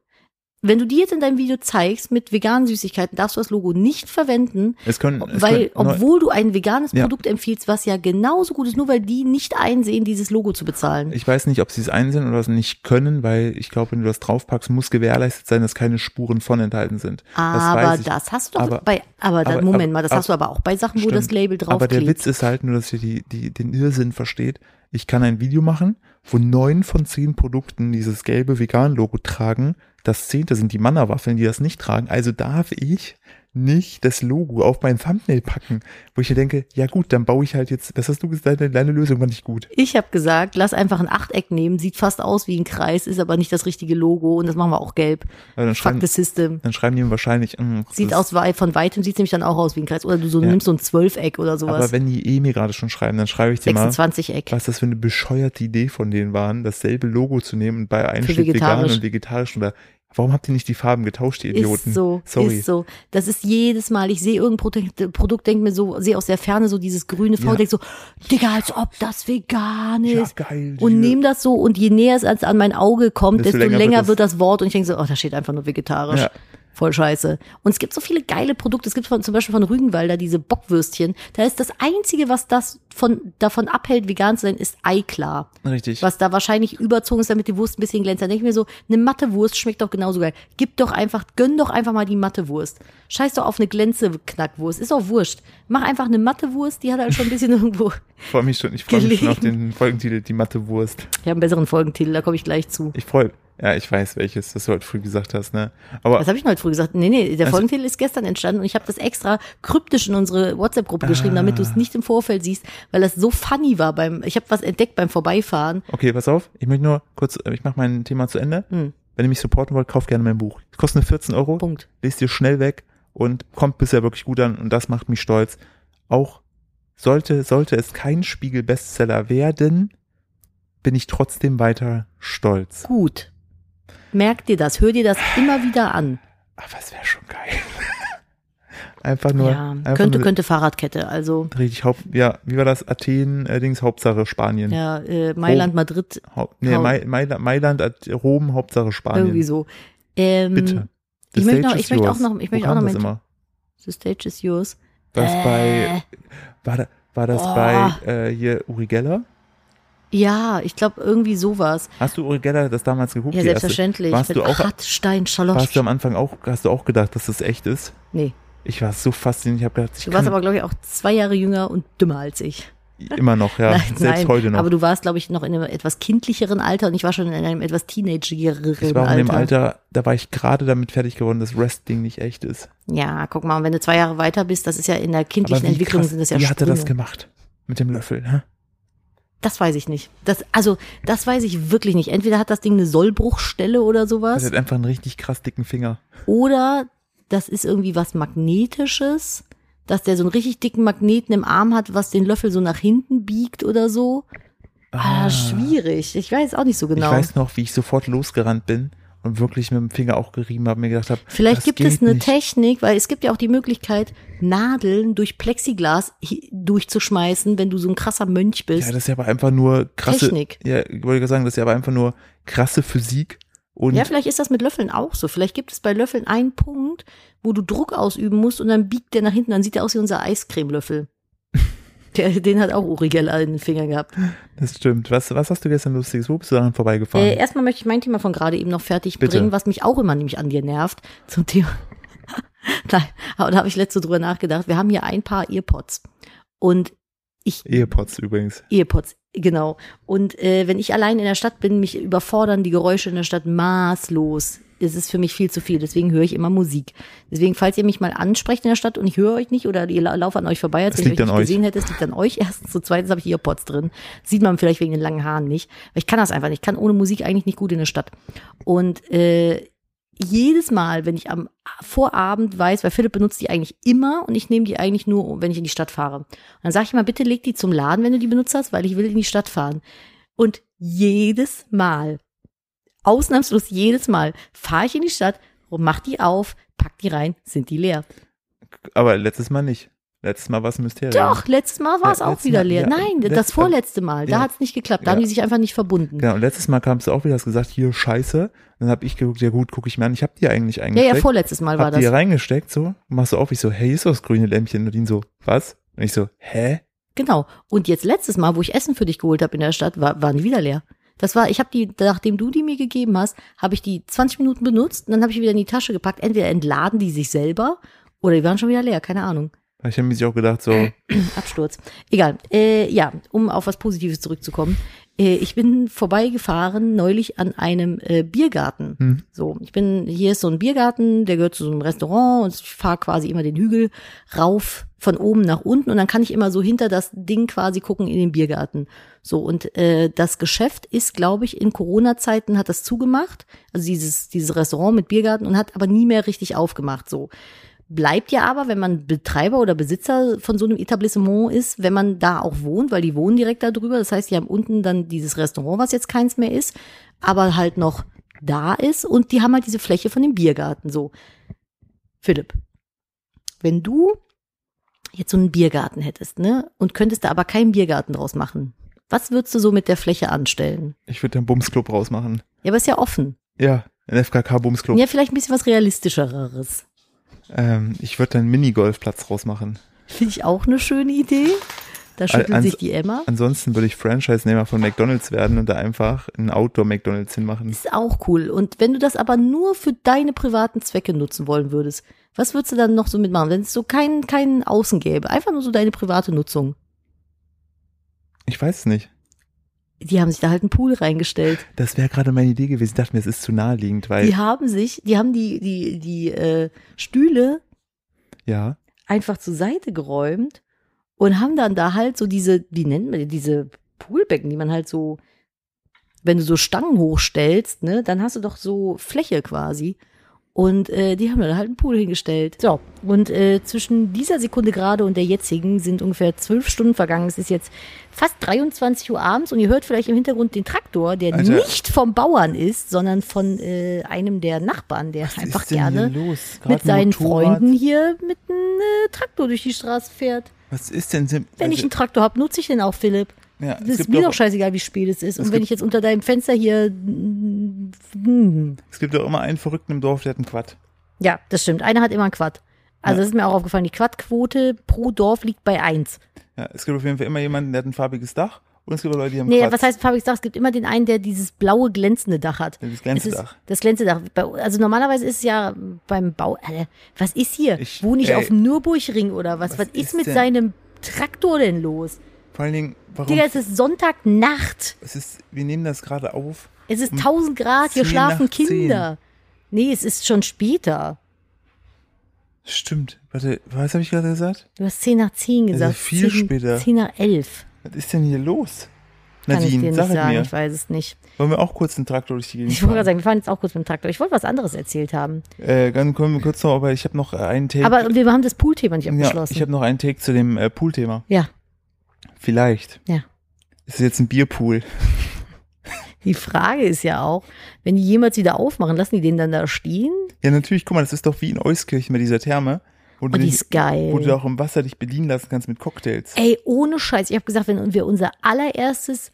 S2: Wenn du die jetzt in deinem Video zeigst mit veganen Süßigkeiten, darfst du das Logo nicht verwenden,
S1: Es können, es
S2: weil,
S1: können,
S2: obwohl du ein veganes
S1: Ja.
S2: Produkt empfiehlst, was ja genauso gut ist, nur weil die nicht einsehen, dieses Logo zu bezahlen.
S1: ich weiß nicht, ob sie es einsehen oder es nicht können, weil ich glaube, wenn du das draufpackst, muss gewährleistet sein, dass keine Spuren von enthalten sind.
S2: aber
S1: ich.
S2: das hast du doch
S1: Aber-
S2: bei, aber,
S1: aber-
S2: Moment
S1: aber-
S2: mal, das
S1: aber-
S2: hast du aber auch bei Sachen, wo das
S1: Stimmt.
S2: Label
S1: Aber der. Witz ist halt nur, dass ihr die, die, den Irrsinn versteht. Ich kann ein Video machen, wo neun von zehn Produkten dieses gelbe Vegan-Logo tragen. Das zehnte sind die Manna-Waffeln, die das nicht tragen. Also darf ich nicht das Logo auf mein Thumbnail packen, wo ich mir denke, ja gut, dann baue ich halt jetzt, was hast du gesagt, deine, Lösung war nicht gut.
S2: Ich habe gesagt, lass einfach ein Achteck nehmen, sieht fast aus wie ein Kreis, ist aber nicht das richtige Logo und das machen wir auch gelb.
S1: Also dann,
S2: Fuck
S1: schreiben,
S2: the system.
S1: dann schreiben die mir wahrscheinlich, mm, das
S2: Sieht aus, von weitem sieht nämlich dann auch aus wie ein Kreis. Oder du so
S1: Ja.
S2: nimmst so ein Zwölfeck oder
S1: aber
S2: sowas.
S1: wenn die eh mir gerade schon schreiben, dann schreibe ich dir mal,
S2: 26 Eck.
S1: was das für eine bescheuerte Idee von denen waren, dasselbe Logo zu nehmen und bei einem
S2: Für
S1: steht vegan und vegetarisch oder warum habt ihr nicht die Farben getauscht, ihr Idioten?
S2: Ist so,
S1: Sorry.
S2: ist so. Das ist jedes Mal, ich sehe irgendein Produkt, Produkt denke mir so, sehe aus der Ferne so dieses grüne V,
S1: Ja.
S2: denk so, Digga, als ob das vegan
S1: Ja,
S2: ist.
S1: geil.
S2: und nehme das so und je näher es an mein Auge kommt,
S1: Desto
S2: desto
S1: länger
S2: länger,
S1: wird
S2: wird,
S1: das-
S2: das Wort und ich denke so, oh, da steht einfach nur vegetarisch.
S1: Ja.
S2: Voll scheiße. Und es gibt so viele geile Produkte. Es gibt von, zum Beispiel von Rügenwalder diese Bockwürstchen. Da ist das Einzige, was das von, davon abhält, vegan zu sein, ist Eiklar.
S1: Richtig.
S2: Was da wahrscheinlich überzogen ist, damit die Wurst ein bisschen glänzt. Dann denke ich mir so, eine matte Wurst schmeckt doch genauso geil. Gib doch einfach, gönn doch einfach mal die matte Wurst. Scheiß doch auf eine Glänze-Knackwurst. Ist doch wurscht. Mach einfach eine matte Wurst, die hat halt schon ein bisschen *laughs* irgendwo.
S1: Ich freue mich schon, ich freue mich schon auf den Folgentitel, die Mathe Wurst.
S2: Ich habe einen besseren Folgentitel, da komme ich gleich zu.
S1: Ich freue, ja, ich weiß welches, das du heute früh gesagt hast, ne? Aber
S2: Was habe ich heute früh gesagt? Nee, nee, der
S1: Also-
S2: Folgentitel ist gestern entstanden und ich habe das extra kryptisch in unsere WhatsApp-Gruppe geschrieben, damit du es nicht im Vorfeld siehst, weil das so funny war beim, ich habe was entdeckt beim Vorbeifahren.
S1: okay, pass auf, ich möchte nur kurz, äh, ich mache mein Thema zu Ende.
S2: Hm.
S1: Wenn ihr mich supporten wollt, kauft gerne mein Buch. Es kostet nur 14 Euro,
S2: Punkt.
S1: lest ihr schnell weg und kommt bisher wirklich gut an und das macht mich stolz. Auch sollte, sollte es kein Spiegel-Bestseller werden, bin ich trotzdem weiter stolz.
S2: Gut. Merk dir das, hör dir das immer wieder an.
S1: Aber es wäre schon geil. *laughs* einfach nur,
S2: ja,
S1: einfach
S2: könnte,
S1: nur
S2: könnte Fahrradkette, also
S1: richtig Haupt, ja, wie war das? Athen, äh, Dings, Hauptsache Spanien.
S2: ja, äh, Mailand, Madrid,
S1: Haupt, nee, Mai, Mailand, Mailand, Rom, Hauptsache Spanien.
S2: irgendwie so. Ähm,
S1: Bitte.
S2: ich
S1: The
S2: möchte
S1: stage
S2: noch- ich möchte auch noch- ich möchte auch noch
S1: das
S2: mein-
S1: immer?
S2: The stage is yours.
S1: Das
S2: Äh.
S1: bei, war, da, war das
S2: Oh.
S1: bei äh, hier Uri Geller?
S2: Ja, ich glaube irgendwie sowas.
S1: Hast du Uri Geller das damals geguckt?
S2: Ja, selbstverständlich.
S1: Warst du auch,
S2: Hartstein, Schalosch.
S1: warst du am Anfang auch, hast du auch gedacht, dass das echt ist?
S2: Nee,
S1: Ich war so fasziniert, ich habe gedacht, ich
S2: du warst aber, glaube ich, auch zwei Jahre jünger und dümmer als ich.
S1: immer noch, ja, *laughs*
S2: nein,
S1: selbst
S2: nein,
S1: heute noch.
S2: aber du warst, glaube ich, noch in einem etwas kindlicheren Alter und ich war schon in einem etwas teenagerigeren
S1: ich war auch in dem
S2: Alter.
S1: Alter, da war ich gerade damit fertig geworden, dass Wrestling nicht echt ist.
S2: Ja, guck mal, wenn du zwei Jahre weiter bist, das ist ja in der kindlichen Entwicklung
S1: krass,
S2: sind das ja
S1: wie hat er das
S2: Sprünge.
S1: gemacht? Mit dem Löffel, ne?
S2: Das weiß ich nicht. Das, also, das weiß ich wirklich nicht. Entweder hat das Ding eine Sollbruchstelle oder
S1: Er
S2: sowas,
S1: hat einfach einen richtig krass dicken Finger.
S2: oder das ist irgendwie was Magnetisches, dass der so einen richtig dicken Magneten im Arm hat, was den Löffel so nach hinten biegt oder so. Ah, schwierig. Ich weiß auch nicht so genau.
S1: Ich weiß noch, wie ich sofort losgerannt bin und wirklich mit dem Finger auch gerieben habe, mir gedacht habe,
S2: Vielleicht gibt es eine
S1: nicht.
S2: Technik, weil es gibt ja auch die Möglichkeit, Nadeln durch Plexiglas durchzuschmeißen, wenn du so ein krasser Mönch bist.
S1: Ja, das ist ja aber einfach nur krasse.
S2: Technik.
S1: Ja, ich wollte gerade sagen, das ist ja aber einfach nur krasse Physik, Und
S2: ja, vielleicht ist das mit Löffeln auch so. Vielleicht gibt es bei Löffeln einen Punkt, wo du Druck ausüben musst und dann biegt der nach hinten, dann sieht der aus wie unser Eiscremelöffel. Der, den hat auch Uri Geller in den Fingern gehabt.
S1: das stimmt. Was, was hast du gestern Lustiges? Wo bist du daran vorbeigefahren?
S2: Äh, erstmal möchte ich mein Thema von gerade eben noch fertig
S1: Bitte.
S2: bringen, was mich auch immer nämlich an dir nervt, zum Thema. *laughs* Nein, aber da habe ich letzte drüber nachgedacht. Wir haben hier ein paar Earpods. Und ich
S1: Ehepots übrigens.
S2: Earpods, genau. Und äh, wenn ich allein in der Stadt bin, mich überfordern die Geräusche in der Stadt maßlos. Es ist für mich viel zu viel, deswegen höre ich immer Musik. Deswegen, falls ihr mich mal ansprecht in der Stadt und ich höre euch nicht oder ihr lau- lauft an euch vorbei, als
S1: Das
S2: wenn ich euch nicht
S1: euch.
S2: gesehen hätte, es liegt an euch. *laughs* Erstens, so zweitens habe ich Earpods drin. Sieht man vielleicht wegen den langen Haaren nicht. Ich kann das einfach nicht. Ich kann ohne Musik eigentlich nicht gut in der Stadt. Und äh, jedes Mal, wenn ich am Vorabend weiß, weil Philipp benutzt die eigentlich immer und ich nehme die eigentlich nur, wenn ich in die Stadt fahre. Und dann sage ich mal, bitte leg die zum Laden, wenn du die benutzt hast, weil ich will in die Stadt fahren. Und jedes Mal, ausnahmslos jedes Mal, fahre ich in die Stadt mach die auf, pack die rein, sind die leer.
S1: Aber letztes Mal nicht. Letztes Mal war es ein Mysterium.
S2: Doch, letztes Mal war es
S1: Ja,
S2: auch wieder
S1: Mal,
S2: leer.
S1: ja,
S2: Nein, das
S1: letzt-
S2: vorletzte Mal, da
S1: ja.
S2: hat es nicht geklappt. Da
S1: Ja.
S2: haben die sich einfach nicht verbunden.
S1: Genau, und letztes Mal kamst du auch wieder, hast gesagt, hier scheiße. Dann habe ich geguckt, ja gut, gucke ich mir an. Ich habe die eigentlich
S2: Ja,
S1: eingesteckt.
S2: ja, vorletztes Mal war
S1: hab die
S2: das.
S1: reingesteckt, so. Machst du auf, ich so, hey, ist das grüne Lämpchen? Und ihn so, was? Und ich so, hä?
S2: Genau. Und jetzt letztes Mal, wo ich Essen für dich geholt habe in der Stadt, war, waren die wieder leer. Das war, ich habe die, nachdem du die mir gegeben hast, habe ich die 20 Minuten benutzt und dann habe ich wieder in die Tasche gepackt. Entweder entladen die sich selber oder die waren schon wieder leer, keine Ahnung.
S1: Ich habe mir sich auch gedacht, so, *clears throat*
S2: Absturz. Egal. Äh, ja, um auf was Positives zurückzukommen. Äh, ich bin vorbeigefahren neulich an einem äh, Biergarten.
S1: Hm.
S2: So, ich bin, hier ist so ein Biergarten, der gehört zu so einem Restaurant und ich fahre quasi immer den Hügel rauf von oben nach unten und dann kann ich immer so hinter das Ding quasi gucken in den Biergarten. So, und äh, das Geschäft ist, glaube ich, in Corona-Zeiten hat das zugemacht, also dieses, dieses Restaurant mit Biergarten und hat aber nie mehr richtig aufgemacht. So. Bleibt ja aber, wenn man Betreiber oder Besitzer von so einem Etablissement ist, wenn man da auch wohnt, weil die wohnen direkt da drüber. Das heißt, die haben unten dann dieses Restaurant, was jetzt keins mehr ist, aber halt noch da ist und die haben halt diese Fläche von dem Biergarten. So, Philipp, wenn du jetzt so einen Biergarten hättest, ne, und könntest da aber keinen Biergarten draus machen, was würdest du so mit der Fläche anstellen?
S1: ich würde den Bumsclub rausmachen.
S2: Ja, aber ist ja offen.
S1: Ja, ein FKK-Bumsclub.
S2: Ja, vielleicht ein bisschen was realistischeres.
S1: Ähm, ich würde dann einen Minigolfplatz rausmachen.
S2: Finde ich auch eine schöne Idee. Da schüttelt
S1: ans-
S2: sich die Emma.
S1: Ansonsten würde ich Franchise-Nehmer von McDonalds werden und da einfach einen Outdoor-McDonalds hinmachen.
S2: Ist auch cool. Und wenn du das aber nur für deine privaten Zwecke nutzen wollen würdest, was würdest du dann noch so mitmachen, wenn es so keinen keinen Außen gäbe? Einfach nur so deine private Nutzung.
S1: Ich weiß es nicht.
S2: Die haben sich da halt einen Pool reingestellt.
S1: Das wäre gerade meine Idee gewesen. Ich dachte mir, es ist zu naheliegend, weil,
S2: Die haben sich, die haben die, die, die äh, Stühle
S1: ja,
S2: einfach zur Seite geräumt und haben dann da halt so diese, wie nennt man die, diese Poolbecken, die man halt so, wenn du so Stangen hochstellst, ne, dann hast du doch so Fläche quasi. Und äh, die haben dann halt einen Pool hingestellt. So, und äh, zwischen dieser Sekunde gerade und der jetzigen sind ungefähr zwölf Stunden vergangen. Es ist jetzt fast 23 Uhr abends und ihr hört vielleicht im Hintergrund den Traktor, der
S1: Alter.
S2: nicht vom Bauern ist, sondern von äh, einem der Nachbarn, der
S1: Was
S2: einfach gerne mit seinen
S1: Motorrad.
S2: Freunden hier mit einem äh, Traktor durch die Straße fährt.
S1: Was ist denn? Sim-
S2: Wenn ich
S1: also,
S2: einen Traktor habe, nutze ich den auch, Philipp.
S1: Ja, es
S2: ist mir
S1: doch,
S2: scheißegal, wie spät es ist. Und
S1: es
S2: wenn
S1: gibt-
S2: ich jetzt unter deinem Fenster hier. mm,
S1: es gibt doch immer einen Verrückten im Dorf, der hat einen Quad.
S2: Ja, das stimmt. Einer hat immer einen Quad. Also
S1: Ja.
S2: das ist mir auch aufgefallen. Die Quadquote pro Dorf liegt bei eins.
S1: Ja, es gibt auf jeden Fall immer jemanden, der hat ein farbiges Dach und es gibt Leute, die haben
S2: Nee,
S1: Quad.
S2: was heißt Fabius Dach? Es gibt immer den einen, der dieses blaue glänzende Dach hat.
S1: Das Glänzdach.
S2: ist das Glänzdedach. Bei- Also normalerweise ist es ja beim Bau. Alter, was ist hier?
S1: Ich-
S2: Wohne ich
S1: ey.
S2: auf dem Nürburgring oder was? Was,
S1: Was
S2: ist,
S1: ist
S2: mit
S1: denn-
S2: seinem Traktor denn los?
S1: Vor allen Dingen, warum?
S2: Digga, es ist Sonntagnacht.
S1: es ist, wir nehmen das gerade auf.
S2: Es ist
S1: Um
S2: 1000 Grad, hier
S1: 10
S2: schlafen
S1: nach 10.
S2: Kinder. Nee, es ist schon später.
S1: Stimmt. Warte, was habe ich gerade gesagt?
S2: Du hast 10 nach 10 gesagt.
S1: Also viel
S2: 10,
S1: später.
S2: 10 nach 11.
S1: Was ist denn hier los?
S2: Kann ich dir
S1: Nadine,
S2: nicht
S1: sag
S2: sagen,
S1: mir.
S2: ich weiß es nicht.
S1: Wollen wir auch kurz einen Traktor durch die Gegend
S2: Ich wollte gerade sagen, wir fahren jetzt auch kurz mit dem Traktor. Ich wollte was anderes erzählt haben.
S1: Äh, dann kommen wir kurz noch, aber ich habe noch einen Take.
S2: Aber wir haben das Pool-Thema nicht
S1: ja,
S2: abgeschlossen.
S1: ich habe noch einen Take zu dem äh, Pool-Thema.
S2: ja,
S1: Vielleicht.
S2: Ja.
S1: Ist es jetzt ein Bierpool?
S2: die Frage ist ja auch, wenn die jemals wieder aufmachen, lassen die den dann da stehen?
S1: Ja, natürlich. Guck mal, das ist doch wie in Euskirchen mit dieser Therme, wo du,
S2: Oh, die
S1: dich,
S2: ist geil.
S1: wo du auch im Wasser dich bedienen lassen kannst mit Cocktails.
S2: Ey, ohne Scheiß. Ich habe gesagt, wenn wir unser allererstes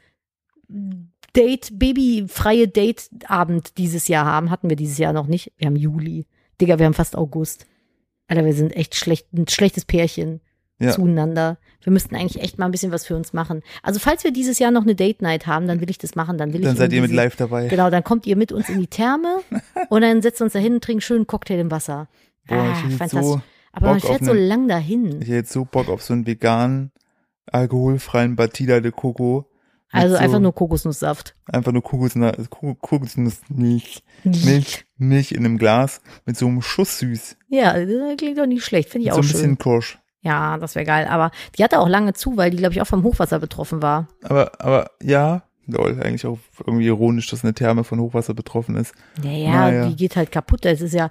S2: Date, babyfreie Date-Abend dieses Jahr haben. Hatten wir dieses Jahr noch nicht. Wir haben Juli. Digga, wir haben fast August. Alter, wir sind echt schlecht, ein schlechtes Pärchen
S1: Ja.
S2: zueinander. Wir müssten eigentlich echt mal ein bisschen was für uns machen. Also falls wir dieses Jahr noch eine Date Night haben, dann will ich das machen. Dann will
S1: Dann
S2: ich
S1: seid ihr mit live dabei.
S2: Genau, dann kommt ihr mit uns in die Therme *laughs* und dann setzen wir uns da hin und trinken schön einen Cocktail im Wasser.
S1: Boah,
S2: ah,
S1: ich
S2: fantastisch.
S1: so,
S2: Aber man
S1: Bock auf
S2: fährt so
S1: einen-
S2: lang dahin.
S1: ich hätte jetzt so Bock auf so einen veganen, alkoholfreien Batida de Coco.
S2: Also
S1: so,
S2: einfach nur Kokosnusssaft.
S1: einfach nur Kokosnuss, Kokosnussmilch, *laughs* Milch, Milch in einem Glas mit so einem Schuss süß.
S2: Ja, das klingt doch nicht schlecht. Finde ich
S1: Mit so
S2: auch
S1: ein
S2: schön.
S1: bisschen Kirsch.
S2: Ja, das wäre geil. Aber die hatte auch lange zu, weil die, glaube ich, auch vom Hochwasser betroffen war.
S1: Aber, aber ja, lol, eigentlich auch irgendwie ironisch, dass eine Therme von Hochwasser betroffen ist.
S2: Naja,
S1: Naja.
S2: die geht halt kaputt. Das ist ja,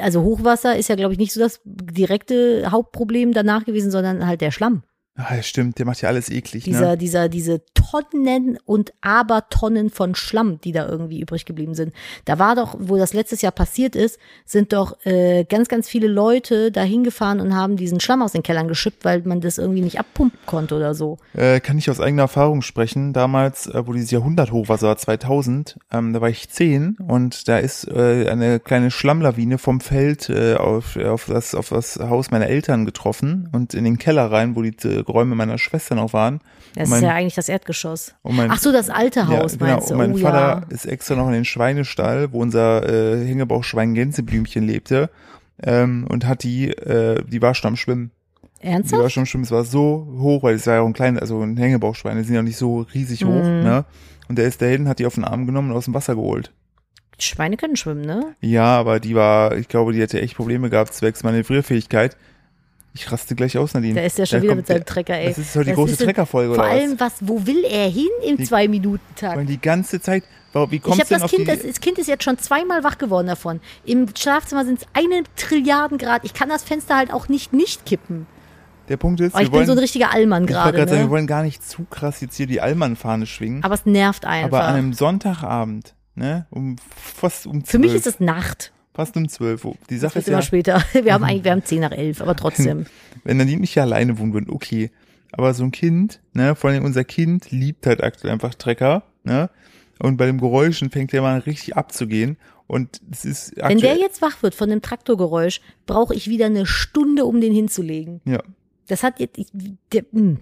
S2: also Hochwasser ist ja, glaube ich, nicht so das direkte Hauptproblem danach gewesen, sondern halt der Schlamm.
S1: Ah, ja, stimmt, der macht ja alles eklig,
S2: Dieser,
S1: ne?
S2: dieser, diese Tonnen und Abertonnen von Schlamm, die da irgendwie übrig geblieben sind. Da war doch, wo das letztes Jahr passiert ist, sind doch äh, ganz, ganz viele Leute da hingefahren und haben diesen Schlamm aus den Kellern geschippt, weil man das irgendwie nicht abpumpen konnte oder so.
S1: Äh, kann ich aus eigener Erfahrung sprechen. Damals, äh, wo dieses Jahrhunderthochwasser war, 2000, ähm, da war ich zehn und da ist äh, eine kleine Schlammlawine vom Feld äh, auf, auf, das, auf das Haus meiner Eltern getroffen und in den Keller rein, wo die äh, Räume meiner Schwester noch waren.
S2: Das
S1: Mein-
S2: ist ja eigentlich das Erdgeschoss.
S1: Mein,
S2: Ach so, das alte Haus
S1: ja, genau.
S2: meinst du?
S1: Und mein
S2: oh
S1: Vater
S2: ja.
S1: ist extra noch in den Schweinestall, wo unser äh, Hängebauchschwein Gänseblümchen lebte ähm, und hat die, äh, die war schon am Schwimmen. Die
S2: Ernsthaft?
S1: war schon am Schwimmen, es war so hoch, weil es war ja auch ein kleines, also ein Hängebauchschwein, die sind ja nicht so riesig hoch,
S2: Mhm.
S1: ne? Und der ist dahin, hat die auf den Arm genommen und aus dem Wasser geholt.
S2: Schweine können schwimmen, ne?
S1: Ja, aber die war, ich glaube, die hätte echt Probleme gehabt, zwecks Manövrierfähigkeit. Ich raste gleich aus, Nadine.
S2: Da ist ja schon
S1: Da
S2: wieder
S1: kommt
S2: mit seinem
S1: der-
S2: Trecker, ey.
S1: Das ist heute die
S2: Das
S1: große Treckerfolge,
S2: Vor
S1: oder
S2: allem, was, wo will er hin im Zwei-Minuten-Tag?
S1: die ganze Zeit, wie
S2: Ich
S1: denn
S2: das
S1: auf
S2: Kind,
S1: die...
S2: das, das Kind ist jetzt schon zweimal wach geworden davon. Im Schlafzimmer sind es eine Trilliarden Grad. Ich kann das Fenster halt auch nicht nicht kippen.
S1: der Punkt ist,
S2: Oh, ich
S1: wollen,
S2: bin so ein richtiger Allmann gerade.
S1: gerade sagen, wir
S2: Ne?
S1: wollen gar nicht zu krass jetzt hier die Allmann-Fahne schwingen,
S2: Aber es nervt einfach.
S1: aber an einem Sonntagabend, ne, um fast um
S2: Für mich ist es Nacht.
S1: Fast um zwölf. Uhr. Die Sache ist
S2: immer
S1: ja,
S2: später. *laughs* Wir haben eigentlich, wir haben 10 nach 11, aber trotzdem. *laughs*
S1: wenn Nadine nicht hier alleine wohnen würden, okay. Aber so ein Kind, ne, vor allem unser Kind liebt halt aktuell einfach Trecker, ne? Und bei dem Geräuschen fängt der mal richtig abzugehen. Und es ist
S2: Wenn der
S1: aktuell,
S2: jetzt wach wird von dem Traktorgeräusch, brauche ich wieder eine Stunde, um den hinzulegen.
S1: ja,
S2: Das hat jetzt, ich, der, mh.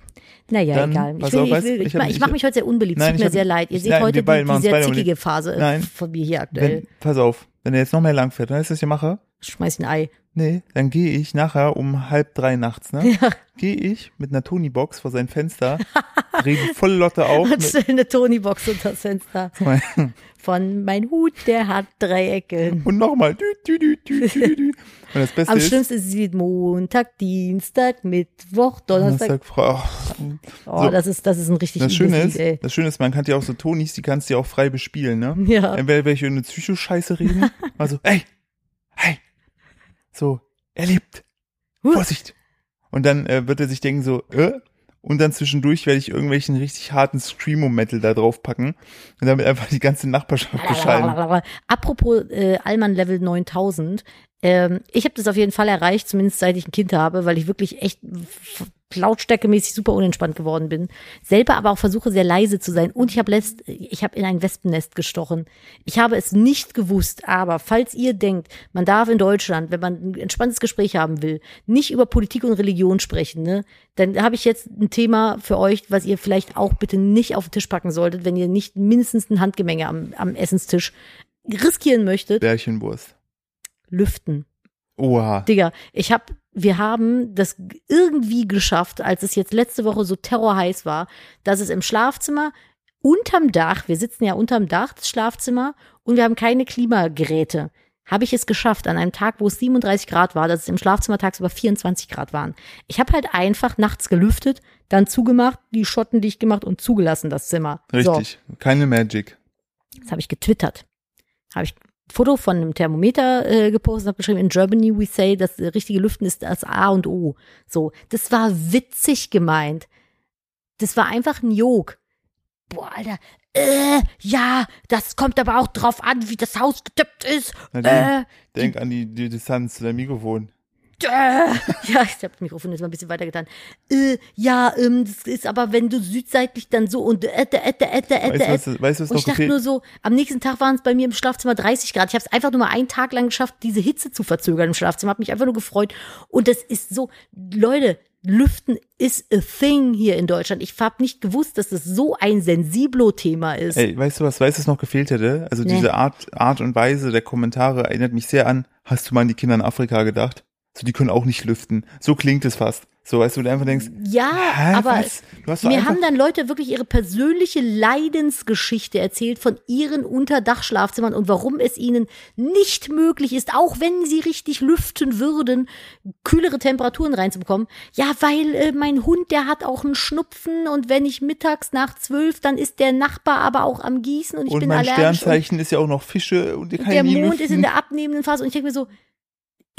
S2: naja,
S1: Dann,
S2: egal. Ich, will,
S1: auf,
S2: ich, will, ich,
S1: ich nicht-
S2: ich mache mich heute sehr unbeliebt.
S1: Nein,
S2: Tut
S1: ich
S2: mir
S1: hab-
S2: sehr leid. Ihr
S1: ich-
S2: seht
S1: nein,
S2: heute die, die sehr zickige Phase
S1: Nein.
S2: von mir hier aktuell.
S1: wenn, pass auf, wenn er jetzt noch mehr lang fährt, weißt du, was ich hier mache?
S2: Schmeiß ein Ei.
S1: Nee, dann gehe ich nachher um halb drei nachts, ne?
S2: Ja.
S1: Gehe ich mit einer Tony-Box vor sein Fenster, drehe die volle Lotte auf. *laughs*
S2: Und
S1: Mit,
S2: stell eine Tony-Box unter das Fenster. *laughs* Von mein Hut, der hat drei Ecken.
S1: und nochmal. Und das Beste
S2: Am
S1: ist,
S2: schlimmsten ist es Montag, Dienstag, Mittwoch, Donnerstag.
S1: Donnerstag, Frau,
S2: Oh,
S1: so.
S2: das ist, das ist ein richtig
S1: Das Schöne
S2: Lied,
S1: ist,
S2: ey.
S1: das Schöne ist, man kann ja auch so Tonis, die kannst du ja auch frei bespielen, ne?
S2: Ja.
S1: Entweder welche eine Psycho-Scheiße reden, *laughs* also, ey, hey, so, er lebt,
S2: Huh.
S1: Vorsicht. Und dann äh, wird er sich denken so, äh, und dann zwischendurch werde ich irgendwelchen richtig harten Screamo-Metal da drauf packen und damit einfach die ganze Nachbarschaft beschallen.
S2: Apropos äh, Allmann Level 9000. Ähm, ich habe das auf jeden Fall erreicht, zumindest seit ich ein Kind habe, weil ich wirklich echt lautstärkemäßig super unentspannt geworden bin. Selber aber auch versuche sehr leise zu sein. Und ich habe letzt, ich habe in ein Wespennest gestochen. Ich habe es nicht gewusst, aber falls ihr denkt, man darf in Deutschland, wenn man ein entspanntes Gespräch haben will, nicht über Politik und Religion sprechen, ne, dann habe ich jetzt ein Thema für euch, was ihr vielleicht auch bitte nicht auf den Tisch packen solltet, wenn ihr nicht mindestens ein Handgemenge am, am Essenstisch riskieren möchtet.
S1: Bärchenwurst.
S2: Lüften.
S1: Oha.
S2: Digga, ich hab, wir haben das irgendwie geschafft, als es jetzt letzte Woche so terrorheiß war, dass es im Schlafzimmer unterm Dach, wir sitzen ja unterm Dach des Schlafzimmer und wir haben keine Klimageräte. Habe ich es geschafft, an einem Tag, wo es 37 Grad war, dass es im Schlafzimmer tagsüber 24 Grad waren. Ich habe halt einfach nachts gelüftet, dann zugemacht, die Schotten dicht gemacht und zugelassen, das Zimmer. So.
S1: Richtig. Keine Magic.
S2: Das habe ich getwittert. Habe ich Foto von einem Thermometer äh, gepostet und habe geschrieben, in Germany we say, das richtige Lüften ist das A und O. So, das war witzig gemeint. Das war einfach ein Jog. Boah, Alter, äh, ja, das kommt aber auch drauf an, wie das Haus getippt ist.
S1: Nadine,
S2: Äh,
S1: denk an die, die Distanz zu deinem Mikrofon. *laughs*
S2: Ja, ich habe das Mikrofon jetzt mal ein bisschen weiter getan. Äh, ja, ähm, das ist aber, wenn du südseitlich dann so und äh, äh, äh, äh, äh,
S1: Weißt du, weißt, was
S2: und ich dachte nur so, am nächsten Tag waren es bei mir im Schlafzimmer 30 Grad. Ich habe es einfach nur mal einen Tag lang geschafft, diese Hitze zu verzögern im Schlafzimmer. Habe mich einfach nur gefreut. Und das ist so, Leute, Lüften is a thing hier in Deutschland. Ich habe nicht gewusst, dass das so ein Sensiblo-Thema ist.
S1: Ey, weißt du was, weißt du, was noch gefehlt hätte? Also
S2: Nee.
S1: diese Art, Art und Weise der Kommentare erinnert mich sehr an, hast du mal an die Kinder in Afrika gedacht? So, die können auch nicht lüften. So klingt es fast. So, weißt du, du einfach denkst,
S2: Ja,
S1: hä,
S2: aber mir haben dann Leute wirklich ihre persönliche Leidensgeschichte erzählt von ihren Unterdachschlafzimmern und warum es ihnen nicht möglich ist, auch wenn sie richtig lüften würden, kühlere Temperaturen reinzubekommen. Ja, weil äh, mein Hund, der hat auch einen Schnupfen und wenn ich mittags nach zwölf, dann ist der Nachbar aber auch am Gießen und ich
S1: und
S2: bin
S1: mein
S2: allergisch.
S1: Sternzeichen ist ja auch noch Fische und der
S2: der Mond
S1: lüften.
S2: ist in der abnehmenden Phase und ich denke mir so,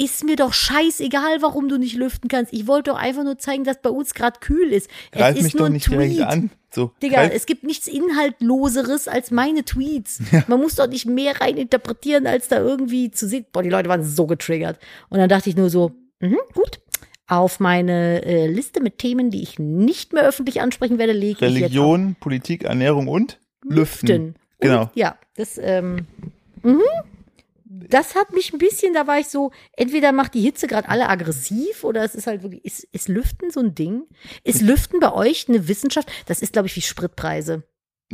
S2: ist mir doch scheißegal, warum du nicht lüften kannst. Ich wollte doch einfach nur zeigen, dass bei uns gerade kühl ist.
S1: Greif
S2: es ist
S1: mich
S2: nur
S1: doch
S2: ein
S1: nicht
S2: Tweet.
S1: an. So,
S2: Digga,
S1: greif,
S2: es gibt nichts Inhaltloseres als meine Tweets. Man muss doch nicht mehr reininterpretieren, als da irgendwie zu sehen. Boah, die Leute waren so getriggert. Und dann dachte ich nur so, mhm, gut. Auf meine äh, Liste mit Themen, die ich nicht mehr öffentlich ansprechen werde, lege ich jetzt
S1: Religion, Politik, Ernährung und Lüften.
S2: Lüften.
S1: Genau.
S2: Und, ja, das, ähm, mhm. Das hat mich ein bisschen, da war ich so, entweder macht die Hitze gerade alle aggressiv oder es ist halt wirklich, ist, ist Lüften so ein Ding? Ist Lüften bei euch eine Wissenschaft? Das ist, glaube ich, wie Spritpreise.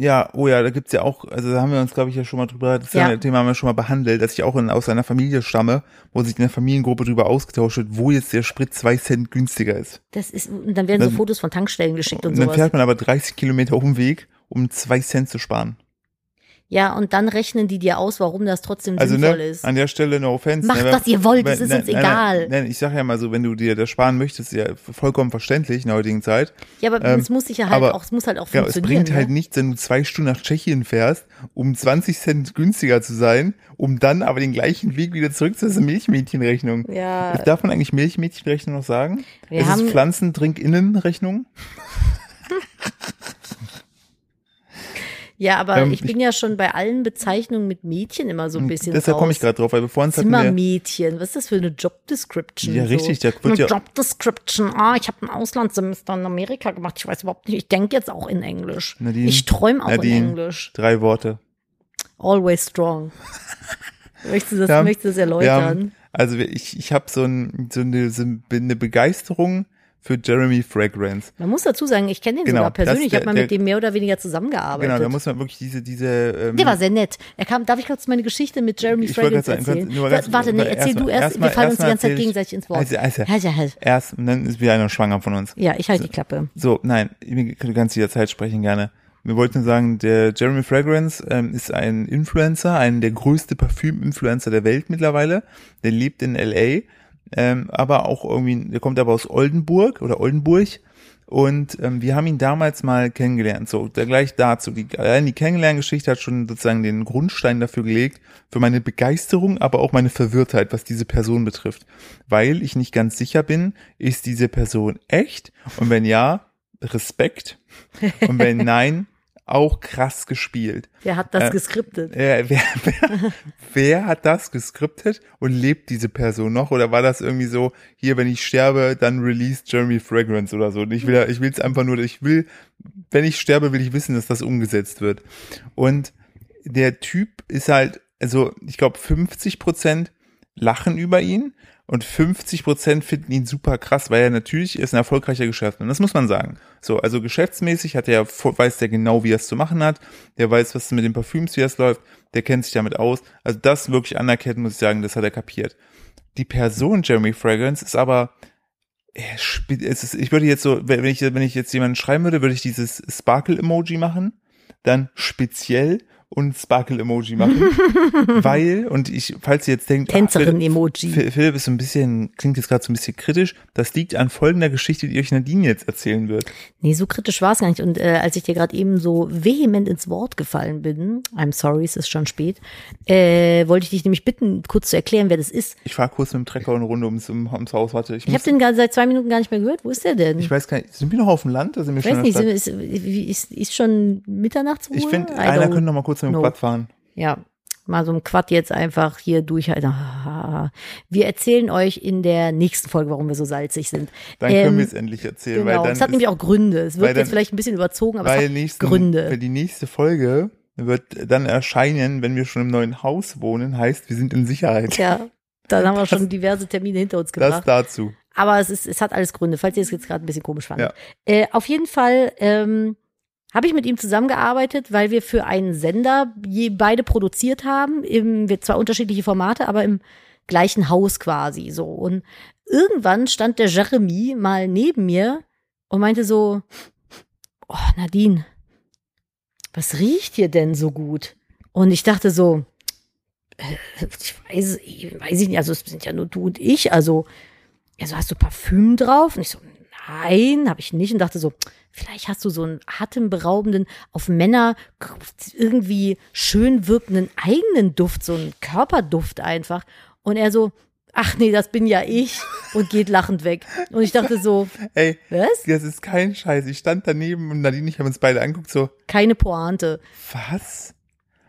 S1: Ja, oh ja, da gibt's ja auch, also da haben wir uns, glaube ich, ja schon mal drüber, das
S2: Ja.
S1: Thema haben wir schon mal behandelt, dass ich auch in, aus einer Familie stamme, wo sich in der Familiengruppe drüber ausgetauscht wird, wo jetzt der Sprit zwei Cent günstiger ist.
S2: Das ist, und dann werden so
S1: Dann-
S2: Fotos von Tankstellen geschickt und,
S1: Und dann
S2: sowas.
S1: fährt man aber 30 Kilometer Umweg, um zwei Cent zu sparen.
S2: Ja, und dann rechnen die dir aus, warum das trotzdem
S1: Also
S2: sinnvoll
S1: ne,
S2: ist.
S1: an der Stelle no offense.
S2: Macht,
S1: ne,
S2: was ihr wollt, es ist uns
S1: nein,
S2: egal.
S1: Nein, ich sag ja mal so, wenn du dir das sparen möchtest, ist ja vollkommen verständlich in der heutigen Zeit.
S2: Ja, aber
S1: ähm,
S2: es muss sich ja halt
S1: aber-
S2: auch, es muss halt auch
S1: es
S2: funktionieren.
S1: bringt halt
S2: ne?
S1: nichts, wenn du zwei Stunden nach Tschechien fährst, um 20 Cent günstiger zu sein, um dann aber den gleichen Weg wieder zurück zur Milchmädchenrechnung.
S2: Ja,
S1: Darf man eigentlich Milchmädchenrechnung noch sagen?
S2: Wir
S1: es
S2: haben-
S1: ist Pflanzentrink-Innen-Rechnung. *laughs*
S2: ja, aber
S1: ähm,
S2: ich bin ja schon bei allen Bezeichnungen mit Mädchen immer so ein bisschen
S1: Deshalb komme ich gerade drauf, weil bevor uns hatten wir,
S2: Zimmermädchen, was ist das für eine Job Description?
S1: Ja, richtig, da wird
S2: eine
S1: ja-
S2: Job Description. Ah, ich habe ein Auslandssemester in Amerika gemacht. Ich weiß überhaupt nicht. Ich denke jetzt auch in Englisch.
S1: Nadine,
S2: ich träume auch
S1: Nadine.
S2: in Englisch.
S1: drei Worte.
S2: Always strong. *laughs* möchtest du das,
S1: Wir haben-
S2: möchtest du das
S1: Wir
S2: erläutern?
S1: haben, also wir- ich, ich habe so, ein, so, eine, so eine Begeisterung für Jeremy Fragrance.
S2: Man muss dazu sagen, ich kenne den
S1: Genau,
S2: sogar persönlich. Ich habe mal
S1: der-
S2: mit dem mehr oder weniger zusammengearbeitet.
S1: Genau, da muss man wirklich diese, diese ähm,
S2: der war sehr nett. Er kam, darf ich kurz meine Geschichte mit Jeremy Fragrance erzählen?
S1: nur ganz-
S2: Warte, nee, erzähl du
S1: erstmal-
S2: erst.
S1: erstmal-
S2: Wir fallen uns die ganze Zeit gegenseitig ins Wort.
S1: Also, also,
S2: Also, also.
S1: erst und dann ist wieder einer schwanger von uns.
S2: Ja, ich halte die Klappe.
S1: So, nein, du kannst jederzeit sprechen gerne. Wir wollten sagen, der Jeremy Fragrance ähm, ist ein Influencer, ein der größte Parfüm-Influencer der Welt mittlerweile. Der lebt in LA, ähm, aber auch irgendwie, der kommt aber aus Oldenburg oder Oldenburg. Und ähm, wir haben ihn damals mal kennengelernt. So, da gleich dazu. Die, allein die Kennenlerngeschichte hat schon sozusagen den Grundstein dafür gelegt, für meine Begeisterung, aber auch meine Verwirrtheit, was diese Person betrifft. Weil ich nicht ganz sicher bin, ist diese Person echt? Und wenn ja, Respekt. Und wenn *laughs* nein, auch krass gespielt.
S2: Wer hat das
S1: Äh,
S2: geskriptet?
S1: Äh, wer, wer, *laughs* wer hat das geskriptet und lebt diese Person noch? Oder war das irgendwie so, hier, wenn ich sterbe, dann release Jeremy Fragrance oder so? Und ich will, ich will es einfach nur, ich will, wenn ich sterbe, will ich wissen, dass das umgesetzt wird. Und der Typ ist halt, also ich glaube, 50 Prozent lachen über ihn und 50 Prozent finden ihn super krass, weil er natürlich ist ein erfolgreicher Geschäftsmann. Das muss man sagen. So, also geschäftsmäßig hat er, weiß der genau, wie er es zu machen hat. Der weiß, was mit den Parfüms, wie es läuft. Der kennt sich damit aus. Also das wirklich anerkennen, muss ich sagen, das hat er kapiert. Die Person Jeremy Fragrance ist aber, er es ist, ich würde jetzt so, wenn ich, wenn ich jetzt jemanden schreiben würde, würde ich dieses Sparkle-Emoji machen, dann speziell und Sparkle-Emoji machen, *laughs* weil, und ich, falls ihr jetzt denkt, Philipp-
S2: Tänzerin-Emoji.
S1: Phil- Philipp ist so ein bisschen, klingt jetzt gerade so ein bisschen kritisch. Das liegt an folgender Geschichte, die euch Nadine jetzt erzählen wird.
S2: Nee, so kritisch war es gar nicht. Und äh, als ich dir gerade eben so vehement ins Wort gefallen bin, I'm sorry, es ist schon spät, äh, wollte ich dich nämlich bitten, kurz zu erklären, wer das ist.
S1: Ich fahre kurz mit dem Trecker eine Runde ums, um, ums Haus. Warte, ich,
S2: Ich habe den gar seit zwei Minuten gar nicht mehr gehört. Wo ist der denn?
S1: ich weiß gar nicht, sind wir noch auf dem Land? Oder sind wir
S2: Ich
S1: schon
S2: weiß nicht, sind, ist, ist, ist schon Mitternachtsruhe?
S1: Ich finde, einer könnte noch mal kurz mit dem
S2: know.
S1: Quad fahren.
S2: Ja, mal so ein Quad jetzt einfach hier durchhalten. Wir erzählen euch in der nächsten Folge, warum wir so salzig sind.
S1: Dann
S2: Ähm,
S1: können wir es endlich erzählen.
S2: Genau,
S1: weil dann
S2: es hat nämlich auch Gründe. Es wird
S1: dann-
S2: jetzt vielleicht ein bisschen überzogen, aber es hat
S1: nächsten,
S2: Gründe.
S1: Weil die nächste Folge wird dann erscheinen, wenn wir schon im neuen Haus wohnen, heißt, wir sind in Sicherheit.
S2: Ja, dann haben wir
S1: Das-
S2: schon diverse Termine hinter uns
S1: Das
S2: gebracht.
S1: dazu.
S2: Aber es, ist, es hat alles Gründe, falls ihr es jetzt gerade ein bisschen komisch fandet.
S1: Ja.
S2: Äh, auf jeden Fall ähm, habe ich mit ihm zusammengearbeitet, weil wir für einen Sender je, beide produziert haben. Im, wir zwar unterschiedliche Formate, aber im gleichen Haus quasi so. Und irgendwann stand der Jeremy mal neben mir und meinte so, oh Nadine, was riecht hier denn so gut? Und ich dachte so, äh, ich weiß, ich weiß ich nicht, also es sind ja nur du und ich, also, also hast du Parfüm drauf? Und ich so, nein, habe ich nicht und dachte so, vielleicht hast du so einen atemberaubenden, auf Männer irgendwie schön wirkenden eigenen Duft, so einen Körperduft einfach. Und er so, ach nee, das bin ja ich und geht lachend weg. Und ich dachte so,
S1: Ey,
S2: was?
S1: das ist kein Scheiß. Ich stand daneben und Nadine und ich haben uns beide angeguckt, so,
S2: Keine Pointe.
S1: was?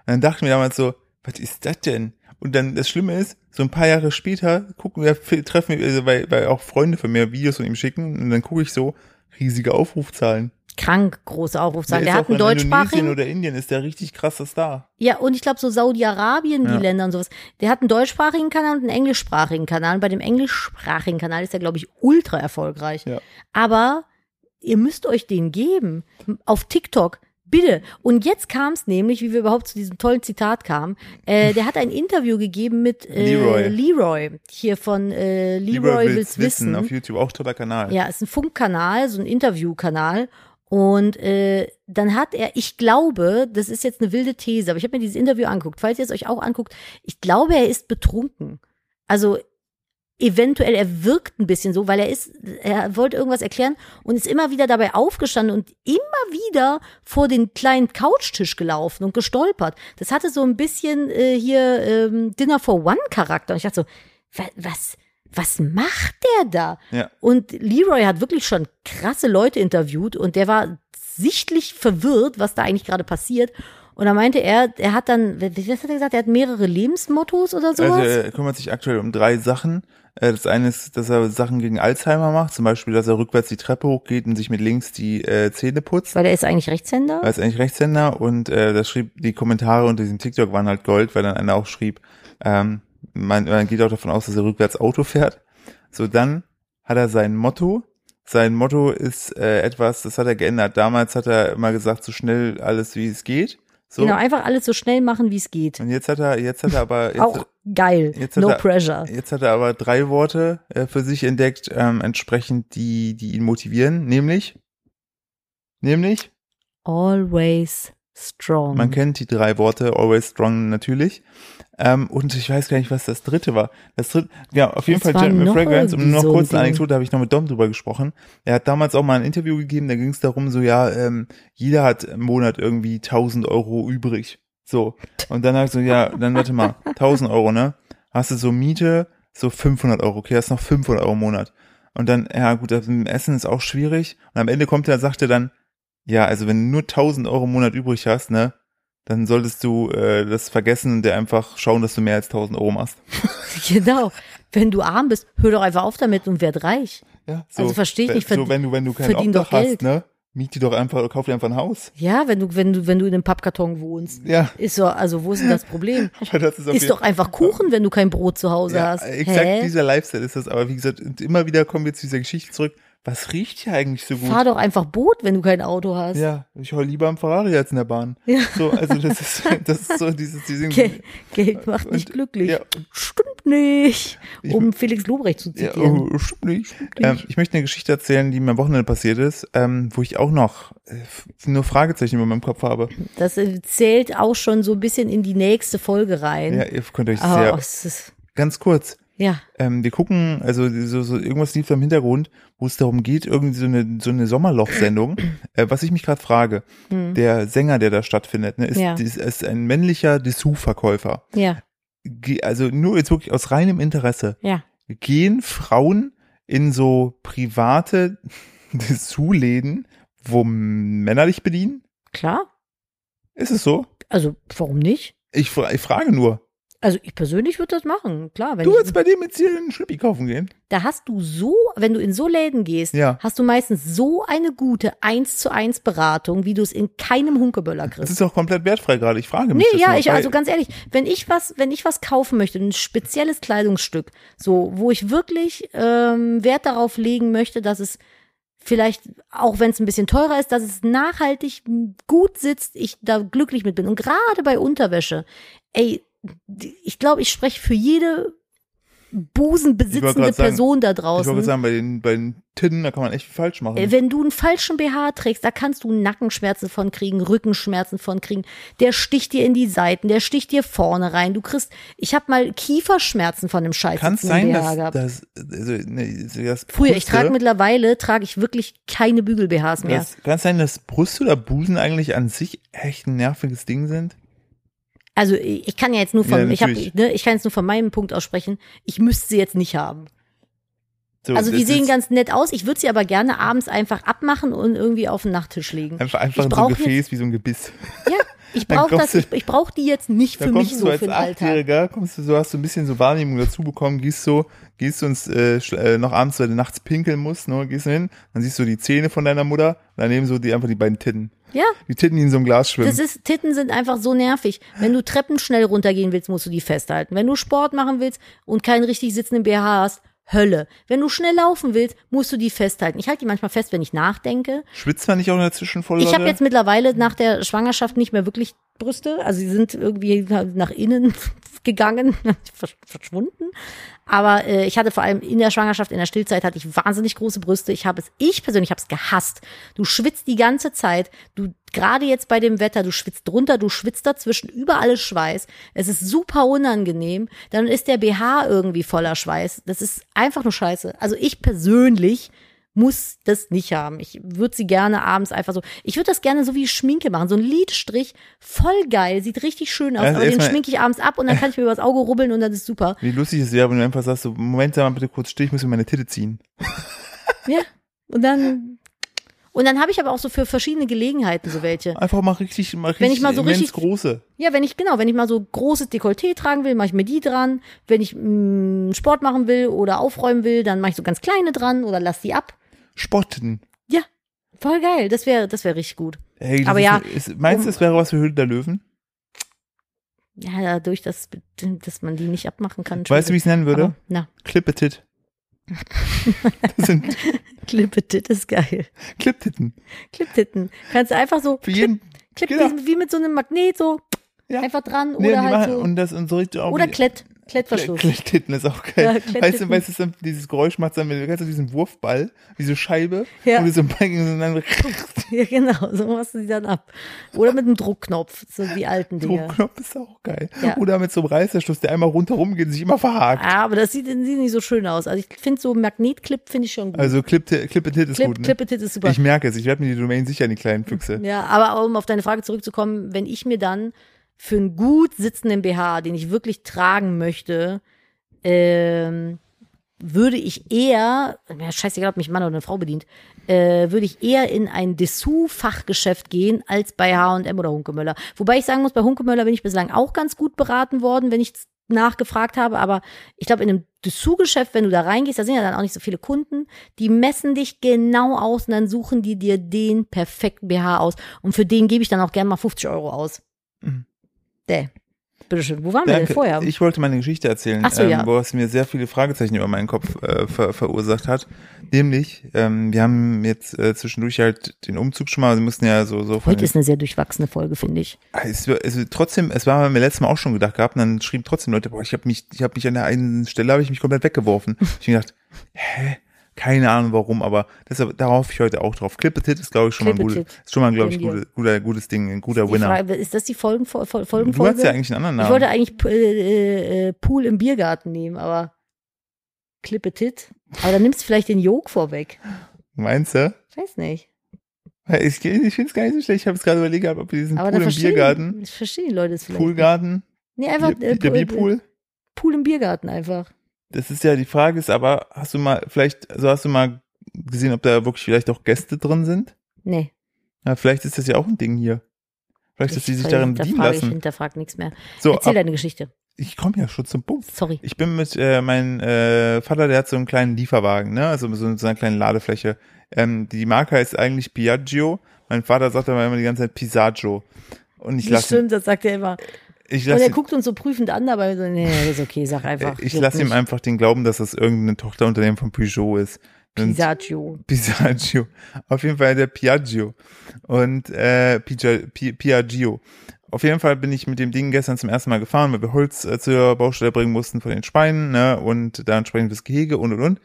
S1: Und dann dachten wir damals so, was ist das denn? Und dann das Schlimme ist, so ein paar Jahre später gucken wir, treffen wir, also weil, weil auch Freunde von mir Videos von ihm schicken und dann gucke ich so, riesige Aufrufzahlen.
S2: Krank, große Aufrufzahlen. Der,
S1: ist
S2: hat einen
S1: in Indonesien
S2: deutschsprachigen.
S1: oder Indien, ist der richtig krasser Star.
S2: Ja, und ich glaube so Saudi-Arabien, die
S1: Ja.
S2: Länder und sowas. Der hat einen deutschsprachigen Kanal und einen englischsprachigen Kanal. Und bei dem englischsprachigen Kanal ist er, glaube ich, ultra erfolgreich.
S1: Ja.
S2: Aber ihr müsst euch den geben. Auf TikTok. Bitte. Und jetzt kam es nämlich, wie wir überhaupt zu diesem tollen Zitat kamen. Äh, der hat ein Interview gegeben mit äh,
S1: Leroy.
S2: Leroy. Hier von äh, Leroy, will's wissen.
S1: Auf YouTube, auch toller Kanal.
S2: Ja, ist ein Funkkanal, so ein Interviewkanal. Und äh, dann hat er, ich glaube, das ist jetzt eine wilde These, aber ich habe mir dieses Interview angeguckt. Falls ihr es euch auch anguckt, ich glaube, er ist betrunken. Also eventuell, er wirkt ein bisschen so, weil er ist, er wollte irgendwas erklären und ist immer wieder dabei aufgestanden und immer wieder vor den kleinen Couchtisch gelaufen und gestolpert. Das hatte so ein bisschen äh, hier ähm, Dinner for One Charakter. Und ich dachte so, wa- was, was macht der da?
S1: Ja.
S2: Und Leroy hat wirklich schon krasse Leute interviewt und der war sichtlich verwirrt, was da eigentlich gerade passiert. Und da meinte er, er hat dann, wie was hat er gesagt, er hat mehrere Lebensmottos oder sowas?
S1: Also er kümmert sich aktuell um drei Sachen. Äh, Das eine ist, dass er Sachen gegen Alzheimer macht, zum Beispiel, dass er rückwärts die Treppe hochgeht und sich mit links die äh, Zähne putzt.
S2: weil er ist eigentlich Rechtshänder.
S1: Er ist eigentlich Rechtshänder und äh, das schrieb, die Kommentare unter diesem TikTok waren halt Gold, weil dann einer auch schrieb, ähm, man, man geht auch davon aus, dass er rückwärts Auto fährt. So, dann hat er sein Motto. Sein Motto ist äh, etwas, das hat er geändert. Damals hat er immer gesagt, so schnell alles wie es geht. So.
S2: Genau, einfach alles so schnell machen, wie es geht.
S1: Und jetzt hat er, jetzt hat er aber, jetzt,
S2: Auch geil.
S1: jetzt
S2: No
S1: er-
S2: pressure.
S1: Jetzt hat er aber drei Worte äh, für sich entdeckt, ähm, entsprechend die, die ihn motivieren, nämlich, nämlich,
S2: Always strong.
S1: man kennt die drei Worte, always strong natürlich. Ähm, und ich weiß gar nicht, was das dritte war. Das dritte, ja, auf jeden
S2: Es
S1: Fall Jeremy Fragrance, um
S2: irgendwie
S1: noch kurz eine. Anekdote, da habe ich noch mit Dom drüber gesprochen. Er hat damals auch mal ein Interview gegeben, da ging es darum, so, ja, ähm, jeder hat im Monat irgendwie 1000 Euro übrig. So. Und dann hat er so, ja, dann warte mal, *laughs* 1000 Euro, ne? Hast du so Miete, so 500 Euro, okay, hast noch 500 Euro im Monat. Und dann, ja gut, das Essen ist auch schwierig. Und am Ende kommt er, sagt er dann, ja, also wenn du nur 1000 Euro im Monat übrig hast, ne, dann solltest du äh, das vergessen und dir einfach schauen, dass du mehr als 1000 Euro machst. *laughs*
S2: genau. Wenn du arm bist, hör doch einfach auf damit und werd reich.
S1: Ja,
S2: Also versteh ich nicht,
S1: So, wenn du, wenn du kein Obdach hast, ne, miet dir doch einfach, kauf dir einfach ein Haus.
S2: Ja, wenn du, wenn du, wenn du in einem Pappkarton wohnst.
S1: Ja,
S2: Ist so, also wo ist denn das Problem? *laughs*
S1: das ist
S2: Ist doch einfach Kuchen, wenn du kein Brot zu Hause
S1: ja,
S2: hast.
S1: exakt
S2: Hä?
S1: dieser Lifestyle ist das. Aber wie gesagt, immer wieder kommen wir zu dieser Geschichte zurück. Was riecht hier eigentlich so gut?
S2: Fahr doch einfach Boot, wenn du kein Auto hast.
S1: Ja, ich heul lieber am Ferrari als in der Bahn.
S2: Ja.
S1: So, also das ist, *laughs* das ist so dieses, dieses
S2: Geld, Geld macht nicht
S1: Und-
S2: glücklich.
S1: ja.
S2: Stimmt nicht.
S1: Ich-
S2: Um Felix Lobrecht zu
S1: Ja,
S2: zitieren.
S1: oh, stimmt nicht. Ähm, ich möchte eine Geschichte erzählen, die mir am Wochenende passiert ist, ähm, wo ich auch noch äh, nur Fragezeichen über meinem Kopf habe.
S2: Das äh, zählt auch schon so ein bisschen in die nächste Folge rein.
S1: Ja, ihr könnt euch
S2: Aber
S1: sehr, ganz kurz.
S2: Ja,
S1: Ähm, wir gucken, also so, so irgendwas lief da im Hintergrund, wo es darum geht, irgendwie so eine, so eine Sommerloch-Sendung. *clears throat* äh, was ich mich gerade frage, der Sänger, der da stattfindet, ne, ist,
S2: Hm. Ja.
S1: ist, ist ein männlicher Dessous-Verkäufer.
S2: ja,
S1: Also nur jetzt wirklich aus reinem Interesse.
S2: ja.
S1: Gehen Frauen in so private *laughs* Dessous-Läden, wo Männer dich bedienen?
S2: Klar.
S1: Ist es so?
S2: Also, warum nicht?
S1: Ich, ich frage nur.
S2: Also ich persönlich würde das machen, klar. Wenn
S1: Du würdest bei dem jetzt hier einen Schlippi kaufen gehen?
S2: da hast du so, wenn du in so Läden gehst,
S1: Ja.
S2: hast du meistens so eine gute 1 zu 1 Beratung, wie du es in keinem Hunkeböller
S1: Das
S2: kriegst.
S1: ist auch komplett wertfrei gerade. Ich frage mich
S2: Nee,
S1: das
S2: ja, ich, also ganz ehrlich, wenn ich was, wenn ich was kaufen möchte, ein spezielles Kleidungsstück, so, wo ich wirklich ähm, Wert darauf legen möchte, dass es vielleicht, auch wenn es ein bisschen teurer ist, dass es nachhaltig gut sitzt, ich da glücklich mit bin. Und gerade bei Unterwäsche, ey, ich glaube, ich spreche für jede busenbesitzende
S1: sagen,
S2: Person da
S1: Ich wollte
S2: draußen.
S1: sagen, bei den, bei den Tinnen, da kann man echt falsch machen.
S2: Äh, Wenn du einen falschen BH trägst, da kannst du Nackenschmerzen von kriegen, Rückenschmerzen von kriegen. Der sticht dir in die Seiten, der sticht dir vorne rein. Du kriegst, ich habe mal Kieferschmerzen von dem Scheiß
S1: kann es
S2: sitzenden
S1: sein,
S2: BH
S1: dass,
S2: gehabt.
S1: dass also, nee, das
S2: Früher, ich
S1: Brüste-
S2: trage mittlerweile, trage ich wirklich keine Bügel-BHs mehr.
S1: Kann es sein, dass Brust oder Busen eigentlich an sich echt ein nerviges Ding sind?
S2: Also ich kann ja jetzt nur von,
S1: Ja,
S2: ich, hab, ne, ich kann jetzt nur von meinem Punkt aus sprechen. Ich müsste sie jetzt nicht haben.
S1: So,
S2: Also die sehen ganz nett aus. Ich würde sie aber gerne abends einfach abmachen und irgendwie auf den Nachttisch legen.
S1: einfach, einfach
S2: ich
S1: so ein Gefäß wie so ein Gebiss.
S2: Ja, ich brauche das, ich, ich brauche die jetzt nicht für
S1: kommst
S2: mich
S1: du
S2: so
S1: als
S2: für den Alltag.
S1: Kommst du so, hast du ein bisschen so Wahrnehmung dazu bekommen, gehst so, gehst du uns äh, äh, noch abends, weil du nachts pinkeln musst, ne, gehst du hin, dann siehst du die Zähne von deiner Mutter, daneben so die einfach die beiden Titten.
S2: Ja,
S1: Die Titten, die in so einem Glas schwimmen.
S2: Das ist, Titten sind einfach so nervig. Wenn du Treppen schnell runtergehen willst, musst du die festhalten. Wenn du Sport machen willst und keinen richtig sitzenden BH hast, Hölle. Wenn du schnell laufen willst, musst du die festhalten. Ich halte die manchmal fest, wenn ich nachdenke.
S1: Schwitzt man nicht auch dazwischen voll,
S2: Ich habe jetzt mittlerweile nach der Schwangerschaft nicht mehr wirklich Brüste. Also sie sind irgendwie nach innen *laughs* gegangen, *laughs* versch- verschwunden. Aber äh, ich hatte vor allem in der Schwangerschaft, in der Stillzeit hatte ich wahnsinnig große Brüste. Ich habe es, ich persönlich habe es gehasst. Du schwitzt die ganze Zeit. Du gerade jetzt bei dem Wetter, du schwitzt drunter, du schwitzt dazwischen, überall ist Schweiß. Es ist super unangenehm. Dann ist der BH irgendwie voller Schweiß. Das ist einfach nur Scheiße. Also ich persönlich muss das nicht haben. Ich würde sie gerne abends einfach so. Ich würde das gerne so wie Schminke machen. So ein Lidstrich, voll geil, sieht richtig schön aus.
S1: Also
S2: aber den schminke ich abends ab und dann kann ich mir übers Auge rubbeln und dann ist super.
S1: Wie lustig es wäre, wenn du einfach sagst, so, Moment, sag mal bitte kurz still, ich muss mir meine Titte ziehen.
S2: Ja. Und dann. Und dann habe ich aber auch so für verschiedene Gelegenheiten so welche.
S1: Einfach mal richtig, mal richtig,
S2: Wenn ich mal so richtig-
S1: große.
S2: Ja, wenn ich, genau, wenn ich mal so großes Dekolleté tragen will, mache ich mir die dran. Wenn ich mh, Sport machen will oder aufräumen will, dann mache ich so ganz kleine dran oder lass die ab.
S1: Spotten.
S2: Ja, voll geil. Das wäre, das wäre richtig gut.
S1: Hey,
S2: Aber
S1: ist
S2: ja,
S1: ist, meinst du, das wäre was für Höhle der Löwen?
S2: Ja, dadurch, dass, dass man die nicht abmachen kann.
S1: Weißt du, wie ich es nennen würde?
S2: Aber, na,
S1: Clippetit. Das sind *laughs*
S2: Clippetit ist geil.
S1: Cliptitten.
S2: Cliptitten. Kannst du einfach so
S1: Für jeden.
S2: Clip,
S1: genau.
S2: wie mit so einem Magnet so
S1: Ja.
S2: einfach dran
S1: Nee,
S2: oder halt
S1: machen,
S2: so.
S1: und das und so richtig auch
S2: Oder Klett, Klettverschluss.
S1: Kletttitten ist auch geil.
S2: Ja,
S1: weißt du, weißt du, dann dieses Geräusch macht dann, kennst du diesen Wurfball, diese Scheibe,
S2: Ja.
S1: wo du so ein gegen so *laughs*
S2: Ja, genau, so machst du die dann ab. Oder mit einem Druckknopf, so die alten Dinge.
S1: Druckknopf ist auch geil.
S2: Ja.
S1: Oder mit so einem Reißverschluss, der einmal rundherum geht und sich immer verhakt.
S2: Ah, aber das sieht, sieht nicht so schön aus. Also ich finde so Magnetclip finde ich schon gut.
S1: Also Clippetit Clip ist
S2: Clip,
S1: gut. Ne?
S2: Clippetit ist super.
S1: Ich merke es, ich werde mir die Domain sichern, die kleinen Füchse.
S2: Ja, aber um auf deine Frage zurückzukommen, wenn ich mir dann für einen gut sitzenden BH, den ich wirklich tragen möchte, ähm, würde ich eher, ja, scheißegal, ob mich Mann oder eine Frau bedient, äh, würde ich eher in ein Dessous-Fachgeschäft gehen als bei H&M oder Hunkemöller. Wobei ich sagen muss, bei Hunkemöller bin ich bislang auch ganz gut beraten worden, wenn ich nachgefragt habe, aber ich glaube, in einem Dessous-Geschäft, wenn du da reingehst, da sind ja dann auch nicht so viele Kunden, die messen dich genau aus und dann suchen die dir den perfekten BH aus und für den gebe ich dann auch gerne mal 50 Euro aus.
S1: Mhm.
S2: Däh. Bitteschön, wo waren wir denn
S1: Danke.
S2: vorher?
S1: Ich wollte meine Geschichte erzählen,
S2: Ach so,
S1: ähm,
S2: ja.
S1: wo es mir sehr viele Fragezeichen über meinen Kopf äh, ver verursacht hat. Nämlich, ähm, wir haben jetzt äh, zwischendurch halt den Umzug schon mal, wir mussten ja so, so
S2: Heute ist eine sehr durchwachsene Folge, finde ich.
S1: Ah, es, also trotzdem, es war mir letztes Mal auch schon gedacht gehabt, und dann schrieben trotzdem Leute, boah, ich habe mich, ich habe mich an der einen Stelle habe ich mich komplett weggeworfen. Ich hab gedacht, *laughs* hä? Keine Ahnung warum, aber deshalb, darauf hoffe ich heute auch drauf. Clippetit ist, glaube ich, schon mal ein gutes,
S2: Clippetit.
S1: ist schon mal, glaube ich, gute, guter, gutes Ding, ein guter
S2: Die
S1: Winner.
S2: Frage, ist das die Folgen, Fol- Fol-
S1: Du
S2: Folgenfolge?
S1: hast ja eigentlich einen anderen
S2: ich wollte
S1: Namen.
S2: eigentlich äh, äh, Pool im Biergarten nehmen, aber Klippetit. Aber dann nimmst du vielleicht den Jog vorweg.
S1: Meinst du?
S2: Ich weiß nicht.
S1: Ich, ich finde es gar nicht so schlecht. Ich habe es gerade überlegt, ob wir diesen
S2: Aber
S1: Pool im Biergarten,
S2: verstehen die Leute es vielleicht.
S1: Poolgarten,
S2: Nee, einfach
S1: Bier,
S2: äh,
S1: der
S2: Pool-
S1: Bierpool.
S2: Pool im Biergarten einfach.
S1: Das ist ja die Frage, ist aber, hast du mal, vielleicht, also hast du mal gesehen, ob da wirklich vielleicht auch Gäste drin sind?
S2: Nee.
S1: Ja, vielleicht ist das ja auch ein Ding hier. Vielleicht, dass
S2: Ich
S1: sie sich darin bedienen
S2: hinterfrage, Ich
S1: lassen.
S2: hinterfrag nichts mehr.
S1: So,
S2: Erzähl
S1: ab,
S2: deine Geschichte.
S1: ich komme ja schon zum Punkt.
S2: Sorry.
S1: Ich bin mit äh, mein äh, Vater, der hat so einen kleinen Lieferwagen, ne, also so, so eine kleine Ladefläche. Ähm, die Marke heißt eigentlich Piaggio. Mein Vater sagt aber immer die ganze Zeit Pisaggio. Und ich
S2: Das
S1: lasse,
S2: stimmt, das sagt er immer.
S1: Ich
S2: Und er guckt uns so prüfend an, aber so, nee, das ist okay, sag einfach.
S1: ich lasse ihm einfach den Glauben, dass das irgendeine Tochterunternehmen von Peugeot ist. Und-
S2: Pisaggio.
S1: Pisaggio. Auf jeden Fall der Piaggio. Und äh, Pia- Pi- Piaggio. Auf jeden Fall bin ich mit dem Ding gestern zum ersten Mal gefahren, weil wir Holz äh, zur Baustelle bringen mussten von den Schweinen, ne, und da entsprechend das Gehege und und und.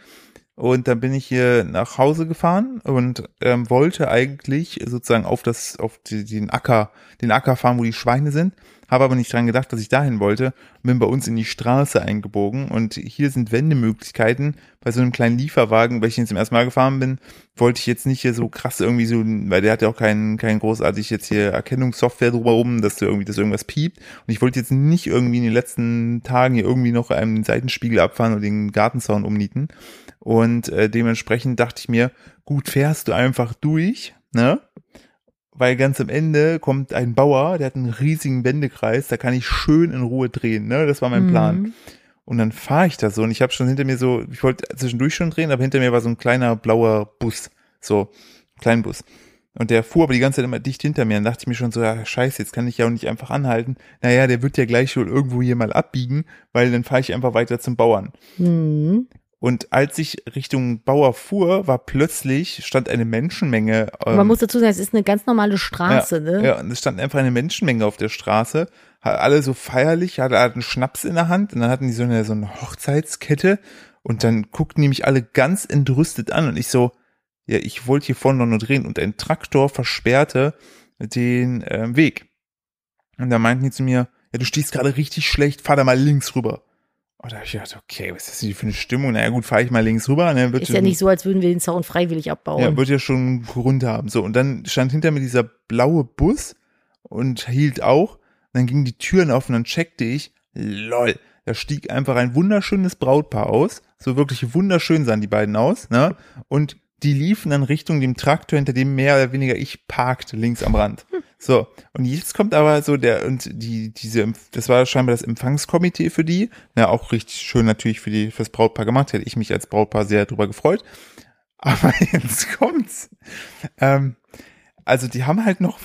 S1: Und dann bin ich hier nach Hause gefahren und ähm, wollte eigentlich sozusagen auf das, auf die, den Acker, den Acker fahren, wo die Schweine sind, habe aber nicht dran gedacht, dass ich dahin wollte und bin bei uns in die Straße eingebogen und hier sind Wendemöglichkeiten. Bei so einem kleinen Lieferwagen, weil ich zum ersten Mal gefahren bin, wollte ich jetzt nicht hier so krass irgendwie so, weil der hat ja auch keinen, keinen großartig jetzt hier Erkennungssoftware drumherum, dass du irgendwie, dass irgendwas piept. Und ich wollte jetzt nicht irgendwie in den letzten Tagen hier irgendwie noch einen Seitenspiegel abfahren oder den Gartenzaun umnieten. Und äh, dementsprechend dachte ich mir, gut, fährst du einfach durch, ne? Weil ganz am Ende kommt ein Bauer, der hat einen riesigen Wendekreis, da kann ich schön in Ruhe drehen, ne? Das war mein Plan.
S2: Mhm.
S1: Und dann fahre ich da so und ich habe schon hinter mir so, ich wollte zwischendurch schon drehen, aber hinter mir war so ein kleiner blauer Bus, so ein Bus. Und der fuhr aber die ganze Zeit immer dicht hinter mir. Dann dachte ich mir schon so, ja, scheiße, jetzt kann ich ja auch nicht einfach anhalten. Naja, der wird ja gleich wohl irgendwo hier mal abbiegen, weil dann fahre ich einfach weiter zum Bauern.
S2: Mhm.
S1: Und als ich Richtung Bauer fuhr, war plötzlich, stand eine Menschenmenge. ähm,
S2: Man muss dazu sagen, es ist eine ganz normale Straße,
S1: ja,
S2: ne?
S1: Ja, und es stand einfach eine Menschenmenge auf der Straße. Alle so feierlich, hatte einen Schnaps in der Hand und dann hatten die so eine, so eine Hochzeitskette und dann guckten die mich alle ganz entrüstet an und ich so, ja, ich wollte hier vorne noch nur drehen und ein Traktor versperrte den ähm, Weg. Und da meinten die zu mir, ja, du stehst gerade richtig schlecht, fahr da mal links rüber. Und da hab ich gedacht, okay, was ist das hier für eine Stimmung? Naja gut, fahre ich mal links rüber. Ne, wird
S2: Ist ja nicht so, als würden wir den Zaun freiwillig abbauen.
S1: ja, wird ja schon einen Grund haben. So, und dann stand hinter mir dieser blaue Bus und hielt auch. Dann gingen die Türen auf und dann checkte ich, lol, da stieg einfach ein wunderschönes Brautpaar aus. So wirklich wunderschön sahen die beiden aus, ne? Und die liefen dann Richtung dem Traktor, hinter dem mehr oder weniger ich parkte, links am Rand. So, und jetzt kommt aber so der, und die, diese, das war scheinbar das Empfangskomitee für die, ja, auch richtig schön natürlich für die, fürs Brautpaar gemacht, hätte ich mich als Brautpaar sehr drüber gefreut. Aber *laughs* jetzt kommt's. Ähm, also die haben halt noch,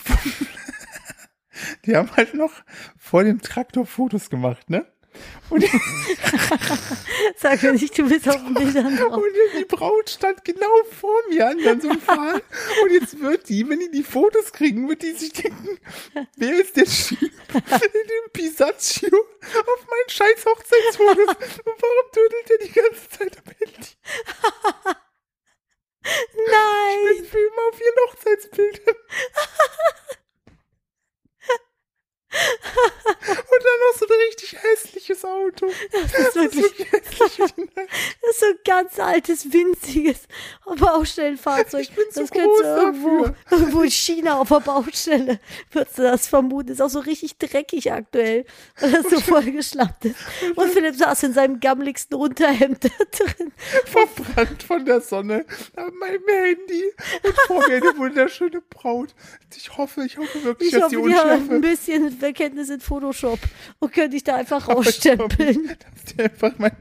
S1: *laughs* die haben halt noch vor dem Traktor Fotos gemacht, ne? Und, *laughs*
S2: Sag mir nicht, du bist auf den Bildern drauf.
S1: und die Braut stand genau vor mir an so einem Pfahl. Und jetzt wird die, wenn die die Fotos kriegen, wird die sich denken, wer ist der Typ in dem Pisaccio auf meinen scheiß Hochzeitsfotos? Und warum tödelt der die ganze Zeit am Handy?
S2: Nein!
S1: Ich filme auf ihren Hochzeitsbildern. Und dann noch so ein richtig hässliches Auto.
S2: Das ist wirklich, *laughs* das ist so ein ganz altes, winziges Baustellenfahrzeug.
S1: Ich bin zu
S2: das könntest du irgendwo,
S1: dafür. *laughs*
S2: irgendwo in China auf der Baustelle, würdest du das vermuten. Ist auch so richtig dreckig aktuell, weil das so *laughs* vollgeschlappt ist. Und Philipp saß in seinem gammeligsten Unterhemd da drin.
S1: verbrannt von der Sonne an meinem Handy und vor mir eine wunderschöne Braut. Ich hoffe, ich hoffe wirklich,
S2: Ich
S1: dass
S2: hoffe,
S1: die
S2: haben ein
S1: unschärfe,
S2: bisschen Verkenntnis in Photoshop *laughs* und können dich da einfach
S1: ich
S2: rausstempeln. *laughs*
S1: dass die einfach mein,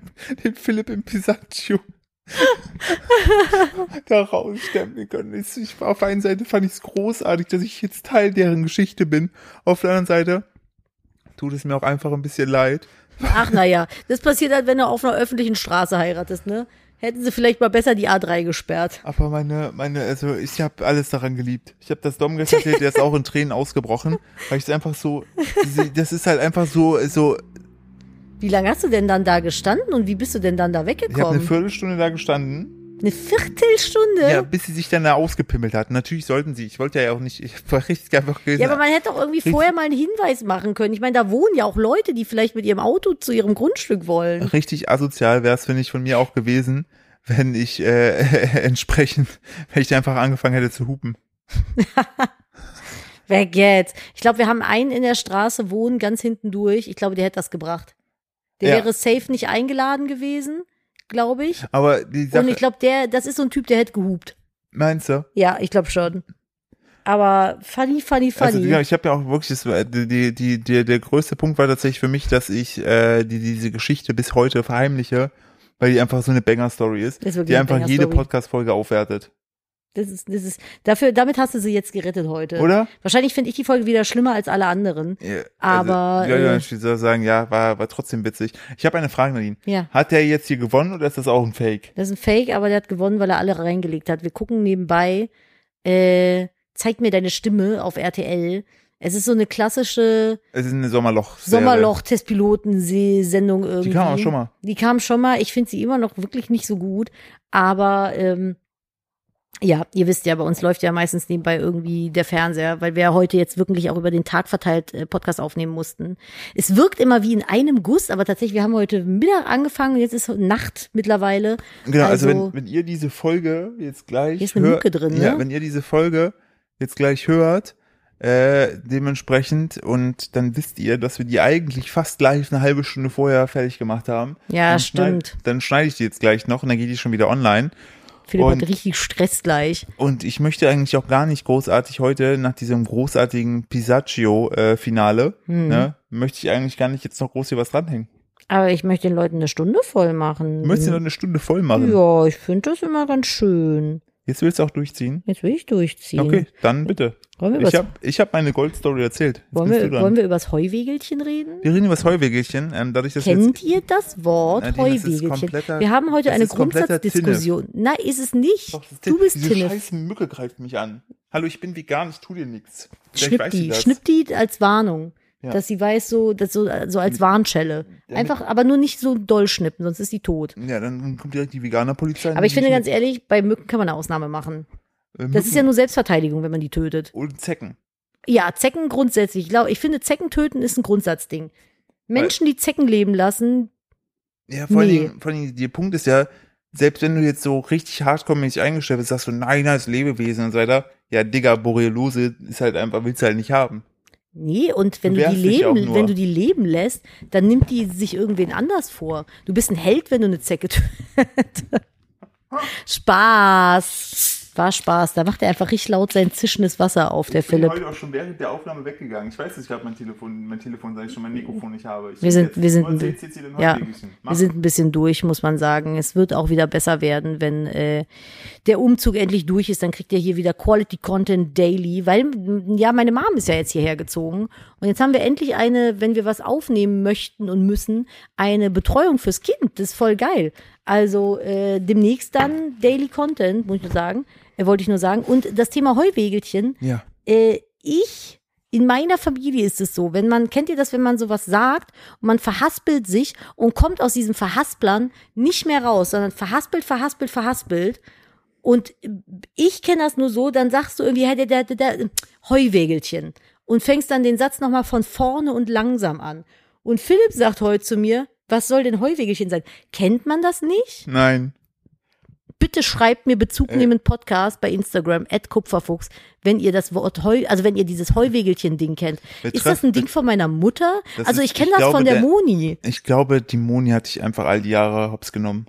S1: den Philipp im Pisaccio *laughs* da rausstempeln können. Ich, ich, auf der einen Seite fand ich es großartig, dass ich jetzt Teil deren Geschichte bin. Auf der anderen Seite tut es mir auch einfach ein bisschen leid.
S2: Ach naja, das passiert halt, wenn du auf einer öffentlichen Straße heiratest, ne? Hätten sie vielleicht mal besser die A3 gesperrt.
S1: Aber meine, meine, also ich habe alles daran geliebt. Ich habe das Dom erzählt, der ist auch in Tränen ausgebrochen, weil ich es einfach so, das ist halt einfach so, so.
S2: Wie lange hast du denn dann da gestanden und wie bist du denn dann da
S1: Ich habe eine
S2: weggekommen?
S1: Viertelstunde da gestanden,
S2: Eine Viertelstunde?
S1: ja, bis sie sich dann da ausgepimmelt hat. Natürlich sollten sie. Ich wollte ja auch nicht, ich *laughs* war richtig einfach gewesen.
S2: Ja, aber man hätte doch irgendwie vorher mal einen Hinweis machen können. Ich meine, da wohnen ja auch Leute, die vielleicht mit ihrem Auto zu ihrem Grundstück wollen.
S1: richtig asozial wäre es, finde ich, von mir auch gewesen, wenn ich äh, *laughs* entsprechend, wenn ich einfach angefangen hätte zu hupen. *laughs*
S2: Weg jetzt. Ich glaube, wir haben einen in der Straße wohnen, ganz hinten durch. Ich glaube, der hätte das gebracht. Der
S1: Ja.
S2: wäre safe nicht eingeladen gewesen, glaube ich.
S1: Aber die Sache,
S2: Und ich glaube, der, das ist so ein Typ, der hätte gehupt.
S1: meinst du?
S2: Ja, ich glaube schon. Aber funny, funny, funny.
S1: Also ja, ich habe ja auch wirklich, das, war- die, die, die, der, größte Punkt war tatsächlich für mich, dass ich äh, die, diese Geschichte bis heute verheimliche, weil die einfach so eine Banger-Story ist,
S2: ist
S1: die einfach jede. Podcast-Folge aufwertet.
S2: Das ist, das ist, dafür, damit hast du sie jetzt gerettet heute.
S1: Oder?
S2: Wahrscheinlich finde ich die Folge wieder schlimmer als alle anderen.
S1: Ja,
S2: Aber,
S1: Also, ja, ja,
S2: äh,
S1: ich würde sagen, ja, war, war trotzdem witzig. Ich habe eine Frage, Nadine.
S2: Ja.
S1: Hat der jetzt hier gewonnen oder ist das auch ein Fake?
S2: Das ist ein Fake, aber der hat gewonnen, weil er alle reingelegt hat. Wir gucken nebenbei, äh, zeig mir deine Stimme auf RTL. Es ist so eine klassische
S1: Es ist eine Sommerloch.
S2: Sommerloch-Testpiloten-Sendung irgendwie.
S1: Die kam auch schon mal.
S2: Die kam schon mal. Ich finde sie immer noch wirklich nicht so gut. Aber ähm, ja, ihr wisst ja, bei uns läuft ja meistens nebenbei irgendwie der Fernseher, weil wir ja heute jetzt wirklich auch über den Tag verteilt äh, Podcast aufnehmen mussten. Es wirkt immer wie in einem Guss, aber tatsächlich, wir haben heute Mittag angefangen und jetzt ist Nacht mittlerweile.
S1: Genau, also,
S2: Also-
S1: wenn, wenn ihr diese Folge jetzt gleich
S2: Hier ist eine
S1: hört-
S2: Mücke drin, ne?
S1: Ja, wenn ihr diese Folge jetzt gleich hört, äh, dementsprechend und dann wisst ihr, dass wir die eigentlich fast live eine halbe Stunde vorher fertig gemacht haben.
S2: Ja,
S1: dann
S2: stimmt.
S1: Schneid, dann schneide ich die jetzt gleich noch und dann geht die schon wieder online.
S2: Philipp
S1: Und-
S2: hat richtig Stress gleich.
S1: Und ich möchte eigentlich auch gar nicht großartig heute nach diesem großartigen Pisaccio-Finale,
S2: Hm.
S1: ne, möchte ich eigentlich gar nicht jetzt noch groß hier was dranhängen.
S2: Aber ich möchte den Leuten eine Stunde voll machen.
S1: Du möchtest ja noch eine Stunde voll machen.
S2: Ja, ich finde das immer ganz schön.
S1: Jetzt willst du auch durchziehen?
S2: Jetzt will ich durchziehen.
S1: Okay, dann bitte.
S2: Wollen wir,
S1: Ich habe hab meine Goldstory erzählt. Jetzt
S2: wollen, wir, wollen wir übers Heuwegelchen reden?
S1: Wir reden über das Heuwegelchen. Ähm, dadurch, dass
S2: Kennt
S1: jetzt,
S2: ihr das Wort
S1: das ist
S2: Heuwegelchen? Wir haben heute
S1: das
S2: eine Grundsatzdiskussion. Nein, ist es nicht.
S1: Doch, das ist
S2: du bist
S1: Diese
S2: Tinnef.
S1: scheiß Mücke greift mich an. Hallo, ich bin vegan, ich tu dir nichts. Vielleicht
S2: Schnipp die,
S1: das.
S2: schnipp die als Warnung.
S1: Ja.
S2: Dass sie weiß, so, das so, so als Warnschelle. Einfach, aber nur nicht so doll schnippen, sonst ist sie tot.
S1: Ja, dann kommt direkt die Veganer-Polizei.
S2: Aber ich finde ganz ehrlich, bei Mücken kann man eine Ausnahme machen.
S1: ehrlich,
S2: Das ist ja nur Selbstverteidigung, wenn man die tötet.
S1: Und Zecken.
S2: Ja, Zecken grundsätzlich. Ich glaube, ich finde, Zecken töten ist ein Grundsatzding. Menschen, die Zecken leben lassen,
S1: Ja, vor allen
S2: Nee.
S1: Dingen, vor allen Dingen, der Punkt ist ja, selbst wenn du jetzt so richtig hardcore-mäßig eingestellt bist, sagst du, nein, das ist Lebewesen und so weiter. Ja, Digga, Borreliose ist halt einfach, willst du halt nicht haben.
S2: Nee, und wenn
S1: Du
S2: du, die leben, wenn du die leben lässt, dann nimmt die sich irgendwen anders vor. Du bist ein Held, wenn du eine Zecke *laughs* tötest. Spaß. War Spaß. Da macht er einfach richtig laut sein zischendes Wasser auf, der
S1: Ich bin
S2: Philipp.
S1: heute auch schon während der Aufnahme weggegangen. Ich weiß, dass ich gerade mein Telefon, mein Telefon, sag ich schon, mein Mikrofon nicht habe. Ich
S2: Wir sind- wir sind-
S1: denn
S2: ja. Wir sind ein bisschen durch, muss man sagen. Es wird auch wieder besser werden, wenn äh, der Umzug endlich durch ist. Dann kriegt ihr hier wieder Quality Content Daily, weil ja meine Mom ist ja jetzt hierher gezogen und jetzt haben wir endlich eine, wenn wir was aufnehmen möchten und müssen, eine Betreuung fürs Kind. Das ist voll geil. Also äh, demnächst dann Daily Content, muss ich nur sagen. Wollte ich nur sagen. Und das Thema Heuwegelchen
S1: Ja.
S2: äh, ich, in meiner Familie ist es so, wenn man, kennt ihr das, wenn man sowas sagt und man verhaspelt sich und kommt aus diesem Verhasplern nicht mehr raus, sondern verhaspelt, verhaspelt, verhaspelt. Und ich kenne das nur so, dann sagst du irgendwie, hey, der, der, der, der, Heuwegelchen. Und fängst dann den Satz nochmal von vorne und langsam an. Und Philipp sagt heute zu mir, was soll denn Heuwegelchen sein? Kennt man das nicht?
S1: Nein.
S2: Bitte schreibt mir bezugnehmend Podcast bei Instagram, at Kupferfuchs, wenn ihr das Wort Heu, also wenn ihr dieses Heuwegelchen-Ding kennt.
S1: Wir
S2: Ist das ein Ding von meiner Mutter? Also ich kenne das
S1: glaube,
S2: von der,
S1: der-
S2: Moni.
S1: Ich glaube, die Moni hat dich einfach all die Jahre hops genommen.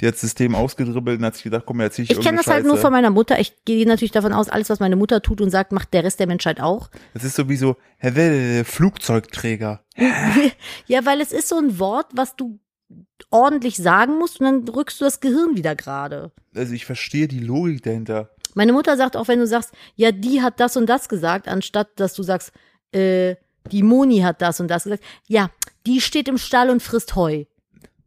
S1: Die hat das System ausgedribbelt und hat sich gedacht, komm, erzähl ich
S2: Ich kenne das halt nur
S1: Scheiße.
S2: von meiner Mutter. Ich gehe natürlich davon aus, alles, was meine Mutter tut und sagt, macht der Rest der Menschheit auch.
S1: Das ist sowieso, Herr Welle, Flugzeugträger. *laughs*
S2: Ja, weil es ist so ein Wort, was du ordentlich sagen musst und dann rückst du das Gehirn wieder gerade.
S1: Also ich verstehe die Logik dahinter.
S2: Meine Mutter sagt auch, wenn du sagst, ja, die hat das und das gesagt, anstatt dass du sagst, äh, die Moni hat das und das gesagt. Ja, die steht im Stall und frisst Heu.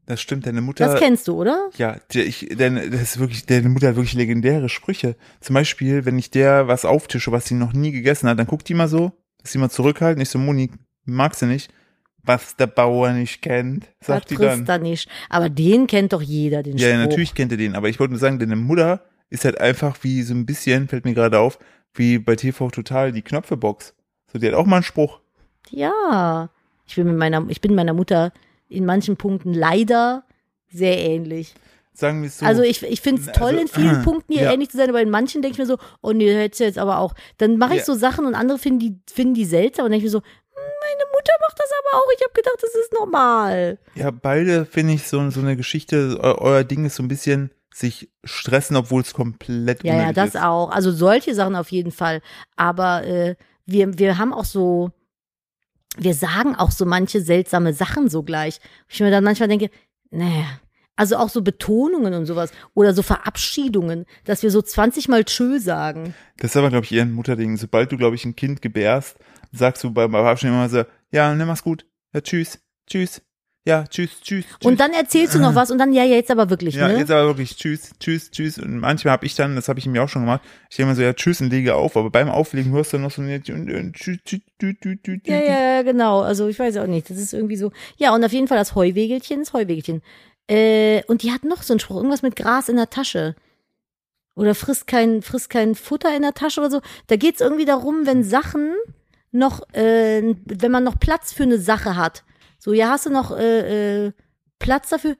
S1: Das stimmt, deine Mutter.
S2: Das kennst du, oder?
S1: Ja, der, ich, deine, das ist wirklich, deine Mutter hat wirklich legendäre Sprüche. Zum Beispiel, wenn ich der was auftische, was sie noch nie gegessen hat, dann guckt die mal so, dass sie mal zurückhalten. Ich so, Moni, magst du nicht? Was der Bauer nicht kennt, sagt die dann.
S2: da nicht. Aber den kennt doch jeder, den
S1: Ja,
S2: Spruch.
S1: natürlich kennt ihr den, aber ich wollte nur sagen, deine Mutter ist halt einfach wie so ein bisschen, fällt mir gerade auf, wie bei TV Total die Knöpfebox. So, die hat auch mal einen Spruch.
S2: Ja. Ich bin mit meiner, ich bin meiner Mutter in manchen Punkten leider sehr ähnlich.
S1: Sagen wir es so.
S2: Also ich, ich finde es toll,
S1: Also,
S2: in vielen
S1: äh,
S2: Punkten ihr
S1: ja.
S2: ähnlich zu sein, aber in manchen denke ich mir so, oh nee, hättest du jetzt aber auch. Dann mache ich
S1: Ja.
S2: so Sachen und andere finden die, finden die seltsam und denke ich mir so, meine Mutter macht das aber auch. Ich habe gedacht, das ist normal.
S1: Ja, beide finde ich so, so eine Geschichte, eu euer Ding ist so ein bisschen sich stressen, obwohl es komplett
S2: Ja, ja, das
S1: ist.
S2: auch. Also solche Sachen auf jeden Fall. Aber äh, wir, wir haben auch so, wir sagen auch so manche seltsame Sachen so gleich. Ich mir dann manchmal denke, naja, also auch so Betonungen und sowas oder so Verabschiedungen, dass wir so 20 Mal Tschö sagen.
S1: Das ist aber, glaube ich, eher ein Mutterding. Sobald du, glaube ich, ein Kind gebärst, sagst du beim Verabschieden immer so, ja, nimm mach's gut. Ja, tschüss, tschüss. Ja, tschüss, tschüss, tschüss.
S2: Und dann erzählst du noch was und dann, ja, ja, jetzt aber wirklich,
S1: ja,
S2: ne?
S1: jetzt aber wirklich tschüss, tschüss, tschüss. Und manchmal habe ich dann, das habe ich mir auch schon gemacht, ich denke immer so, ja, tschüss und lege auf, aber beim Auflegen hörst du noch so und, tschüss, tschüss, tschüss, tschüss, tschüss.
S2: Ja, ja, ja, genau. Also ich weiß auch nicht. Das ist irgendwie so. Ja, und auf jeden Fall das Heuwegelchen, das Heuwegelchen. Äh, und die hat noch so einen Spruch, irgendwas mit Gras in der Tasche. Oder frisst kein, frisst kein Futter in der Tasche oder so. Da geht's irgendwie darum, wenn Sachen noch, äh, wenn man noch Platz für eine Sache hat. So, ja, hast du noch äh, äh, Platz dafür?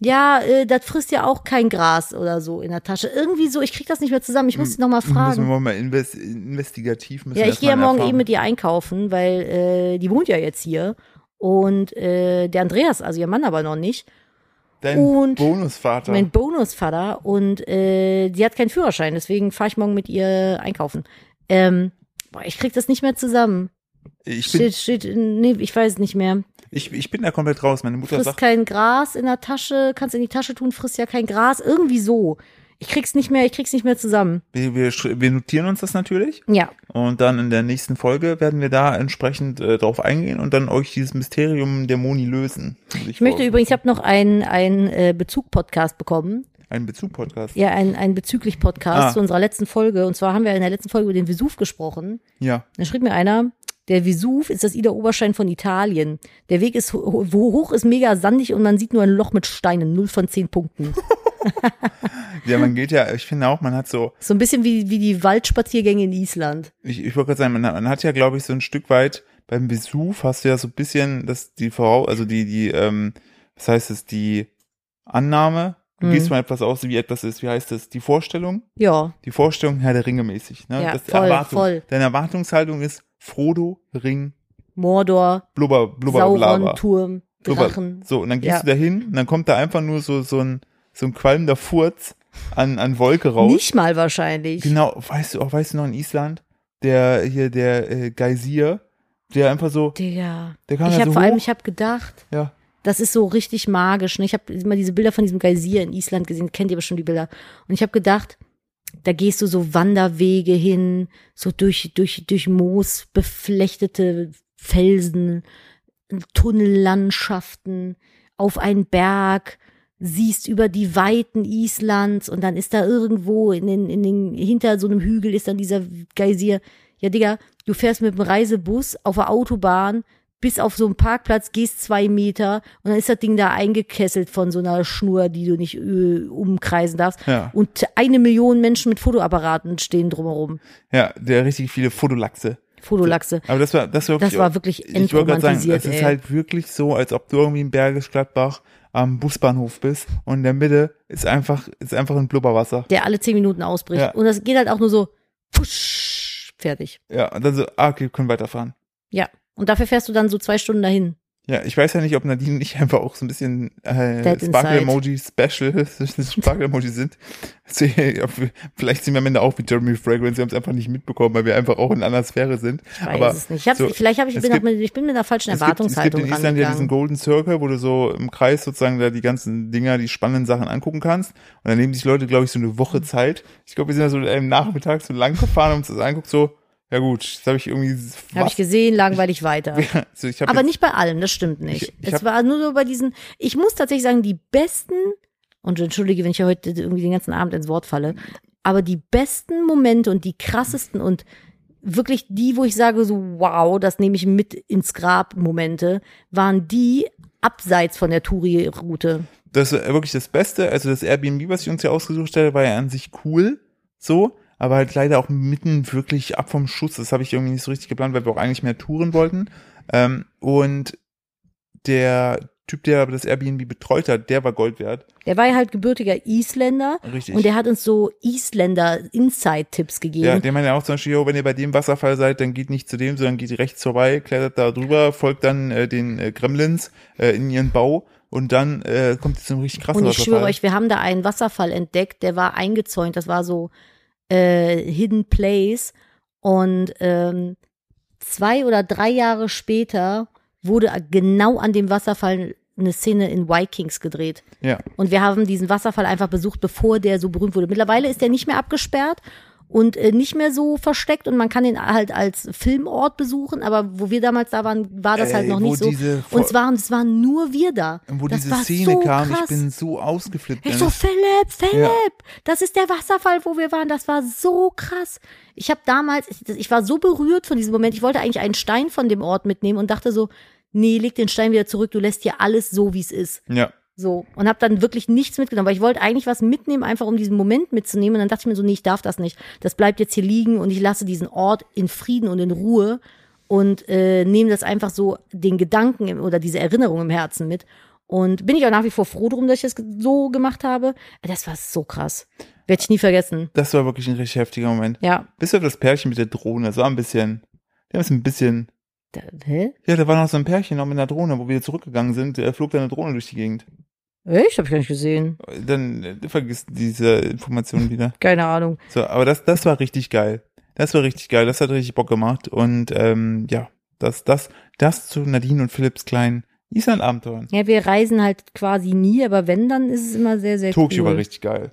S2: Ja, äh, das frisst ja auch kein Gras oder so in der Tasche. Irgendwie so, ich krieg das nicht mehr zusammen. Ich muss sie noch mal fragen.
S1: Müssen wir mal invest investigativ müssen
S2: Ja, ich gehe ja morgen
S1: erfahren.
S2: eben mit ihr einkaufen, weil äh, die wohnt ja jetzt hier. Und äh, der Andreas, also ihr Mann aber noch nicht,
S1: Dein
S2: und
S1: Bonusvater.
S2: mein Bonusvater. Und äh, die hat keinen Führerschein, deswegen fahre ich morgen mit ihr einkaufen. Ähm, boah, ich krieg das nicht mehr zusammen.
S1: ich, bin,
S2: Steht, steht, nee, ich weiß nicht mehr.
S1: ich, ich bin da komplett raus. Meine Mutter
S2: Frisst
S1: sagt,
S2: kein Gras in der Tasche, kannst in die Tasche tun, frisst ja kein Gras. Irgendwie so. Ich krieg's nicht mehr, ich krieg's nicht mehr zusammen.
S1: wir, wir, wir notieren uns das natürlich.
S2: Ja.
S1: Und dann in der nächsten Folge werden wir da entsprechend äh, drauf eingehen und dann euch dieses Mysterium der Moni lösen.
S2: Ich möchte übrigens, ich habe noch einen, einen äh, Bezug-Podcast bekommen.
S1: Ein Bezug-Podcast.
S2: Ja, ein, ein bezüglich Podcast
S1: Ah.
S2: zu unserer letzten Folge. Und zwar haben wir in der letzten Folge über den Vesuv gesprochen.
S1: Ja.
S2: Da schrieb mir einer, der Vesuv ist das Ida Oberstein von Italien. Der Weg ist, ho- wo hoch ist mega sandig und man sieht nur ein Loch mit Steinen. Null von zehn Punkten. *laughs*
S1: Ja, man geht ja, ich finde auch, man hat so,
S2: So ein bisschen wie, wie die Waldspaziergänge in Island.
S1: ich, ich wollte gerade sagen, man, hat- man hat ja, glaube ich, so ein Stück weit beim Vesuv hast du ja so ein bisschen, dass die Vorau, also die, die, ähm, was heißt es, die Annahme, du
S2: Mhm.
S1: gehst mal etwas aus, wie etwas ist, wie heißt das, die Vorstellung,
S2: Ja,
S1: die Vorstellung Herr der Ringe mäßig, ne?
S2: Ja,
S1: das ist die
S2: voll,
S1: Erwartung.
S2: voll.
S1: Deine Erwartungshaltung ist Frodo, Ring,
S2: Mordor,
S1: Blubber, Blubber,
S2: Sauron,
S1: Blabber.
S2: Turm,
S1: Blubber.
S2: Drachen.
S1: So, und dann gehst
S2: Ja.
S1: du da hin und dann kommt da einfach nur so, so ein, so ein qualmender Furz an, an Wolke raus.
S2: Nicht mal wahrscheinlich.
S1: Genau, weißt du, auch weißt du noch in Island, der hier, der äh, Geysir, der einfach so,
S2: Digga.
S1: der kam
S2: Ich
S1: ja
S2: habe
S1: so
S2: vor
S1: hoch.
S2: allem, ich habe gedacht,
S1: ja,
S2: Das ist so richtig magisch. Ne? Ich habe immer diese Bilder von diesem Geysir in Island gesehen. Kennt ihr bestimmt die Bilder? Und ich habe gedacht, da gehst du so Wanderwege hin, so durch, durch, durch Moos beflechtete Felsen, Tunnellandschaften, auf einen Berg, siehst über die Weiten Islands und dann ist da irgendwo in den, in den, hinter so einem Hügel ist dann dieser Geysir. Ja, Digga, du fährst mit dem Reisebus auf der Autobahn bis auf so einen Parkplatz, gehst zwei Meter und dann ist das Ding da eingekesselt von so einer Schnur, die du nicht äh, umkreisen darfst.
S1: Ja.
S2: Und eine Million Menschen mit Fotoapparaten stehen drumherum.
S1: ja, der richtig viele Fotolachse.
S2: Fotolachse.
S1: Aber das war, das war wirklich,
S2: Das war wirklich
S1: ich wollte gerade sagen, es ist halt wirklich so, als ob du irgendwie in Bergisch Gladbach am Busbahnhof bist und in der Mitte ist einfach, ist einfach ein Blubberwasser.
S2: Der alle zehn Minuten ausbricht.
S1: Ja.
S2: Und das geht halt auch nur so, push, fertig.
S1: Ja, und dann so, ah, okay, können weiterfahren.
S2: Ja. Und dafür fährst du dann so zwei Stunden dahin.
S1: Ja, ich weiß ja nicht, ob Nadine nicht einfach auch so ein bisschen äh,
S2: Dead
S1: Sparkle
S2: inside.
S1: Emoji Special, *laughs* Sparkle Emoji sind. Vielleicht sind wir am Ende auch wie Jeremy Fragrance, wir haben es einfach nicht mitbekommen, weil wir einfach auch in einer Sphäre sind.
S2: Ich weiß
S1: Aber
S2: es nicht. Ich hab's,
S1: so,
S2: vielleicht habe ich, bin
S1: gibt-
S2: mit, ich bin mit einer falschen
S1: gibt, es gibt
S2: Erwartungshaltung
S1: in Island ja diesen. Golden Circle, wo du so im Kreis sozusagen da die ganzen Dinger, die spannenden Sachen angucken kannst. Und dann nehmen sich Leute, glaube ich, so eine Woche Zeit. Ich glaube, wir sind da so am Nachmittag so lang gefahren und uns das anguckt, so, ja gut, jetzt habe ich irgendwie
S2: Habe ich gesehen, langweilig *laughs* weiter.
S1: also ich hab
S2: Aber
S1: jetzt,
S2: nicht bei allem, das stimmt nicht.
S1: Ich- ich
S2: es
S1: hab-
S2: war nur so bei diesen, ich muss tatsächlich sagen, die besten, und entschuldige, wenn ich ja heute irgendwie den ganzen Abend ins Wort falle, aber die besten Momente und die krassesten und wirklich die, wo ich sage so, wow, das nehme ich mit ins Grab Momente, waren die abseits von der Touri-Route.
S1: das ist wirklich das Beste. Also das Airbnb, was ich uns hier ausgesucht hatte, war ja an sich cool, so, aber halt leider auch mitten wirklich ab vom Schuss. Das habe ich irgendwie nicht so richtig geplant, weil wir auch eigentlich mehr touren wollten. Ähm, und der Typ, der aber das Airbnb betreut hat, der war Gold wert.
S2: Der war ja halt gebürtiger Isländer
S1: Richtig.
S2: und der hat uns so Isländer-Inside-Tipps gegeben.
S1: Ja, der meinte auch zum Beispiel, jo, wenn ihr bei dem Wasserfall seid, dann geht nicht zu dem, sondern geht rechts vorbei, klettert da drüber, folgt dann äh, den äh, Gremlins äh, in ihren Bau und dann äh, kommt es zum richtig krassen
S2: Und ich
S1: Wasserfall.
S2: schwöre euch, wir haben da einen Wasserfall entdeckt, der war eingezäunt, das war so äh, Hidden Place. Und ähm, zwei oder drei Jahre später wurde genau an dem Wasserfall eine Szene in Vikings gedreht.
S1: ja.
S2: Und wir haben diesen Wasserfall einfach besucht, bevor der so berühmt wurde. Mittlerweile ist der nicht mehr abgesperrt und äh, nicht mehr so versteckt und man kann ihn halt als Filmort besuchen, aber wo wir damals da waren, war das halt
S1: Ey,
S2: noch nicht so. Und es waren, es waren nur wir da.
S1: Und wo
S2: das
S1: diese Szene
S2: so
S1: kam,
S2: krass.
S1: ich bin so ausgeflippt.
S2: Ich so,
S1: Dennis.
S2: Philipp, Philipp, das ist der Wasserfall, wo wir waren. Das war so krass. Ich habe damals, ich, ich war so berührt von diesem Moment. Ich wollte eigentlich einen Stein von dem Ort mitnehmen und dachte so, nee, leg den Stein wieder zurück. Du lässt hier alles so, wie es ist.
S1: ja.
S2: So. Und habe dann wirklich nichts mitgenommen, weil ich wollte eigentlich was mitnehmen, einfach um diesen Moment mitzunehmen. Und dann dachte ich mir so, nee, ich darf das nicht. Das bleibt jetzt hier liegen und ich lasse diesen Ort in Frieden und in Ruhe und äh, nehme das einfach so den Gedanken im, oder diese Erinnerung im Herzen mit. Und bin ich auch nach wie vor froh drum, dass ich das so gemacht habe. Das war so krass. Werde ich nie vergessen.
S1: Das war wirklich ein richtig heftiger Moment.
S2: Ja.
S1: Bis auf das Pärchen mit der Drohne, das war ein bisschen, die haben es ein bisschen,
S2: Da, hä?
S1: ja, da war noch so ein Pärchen noch mit einer Drohne, wo wir zurückgegangen sind, da flog da eine Drohne durch die Gegend.
S2: Echt? Hab ich gar nicht gesehen.
S1: Dann äh, vergisst diese Information wieder. *laughs*
S2: Keine Ahnung.
S1: So, aber das, das war richtig geil. Das war richtig geil. Das hat richtig Bock gemacht. Und ähm, ja, das, das, das zu Nadine und Philipps kleinen Island-Abenteuern.
S2: Ja, wir reisen halt quasi nie, aber wenn, dann ist es immer sehr, sehr
S1: Tokio
S2: cool.
S1: war richtig geil.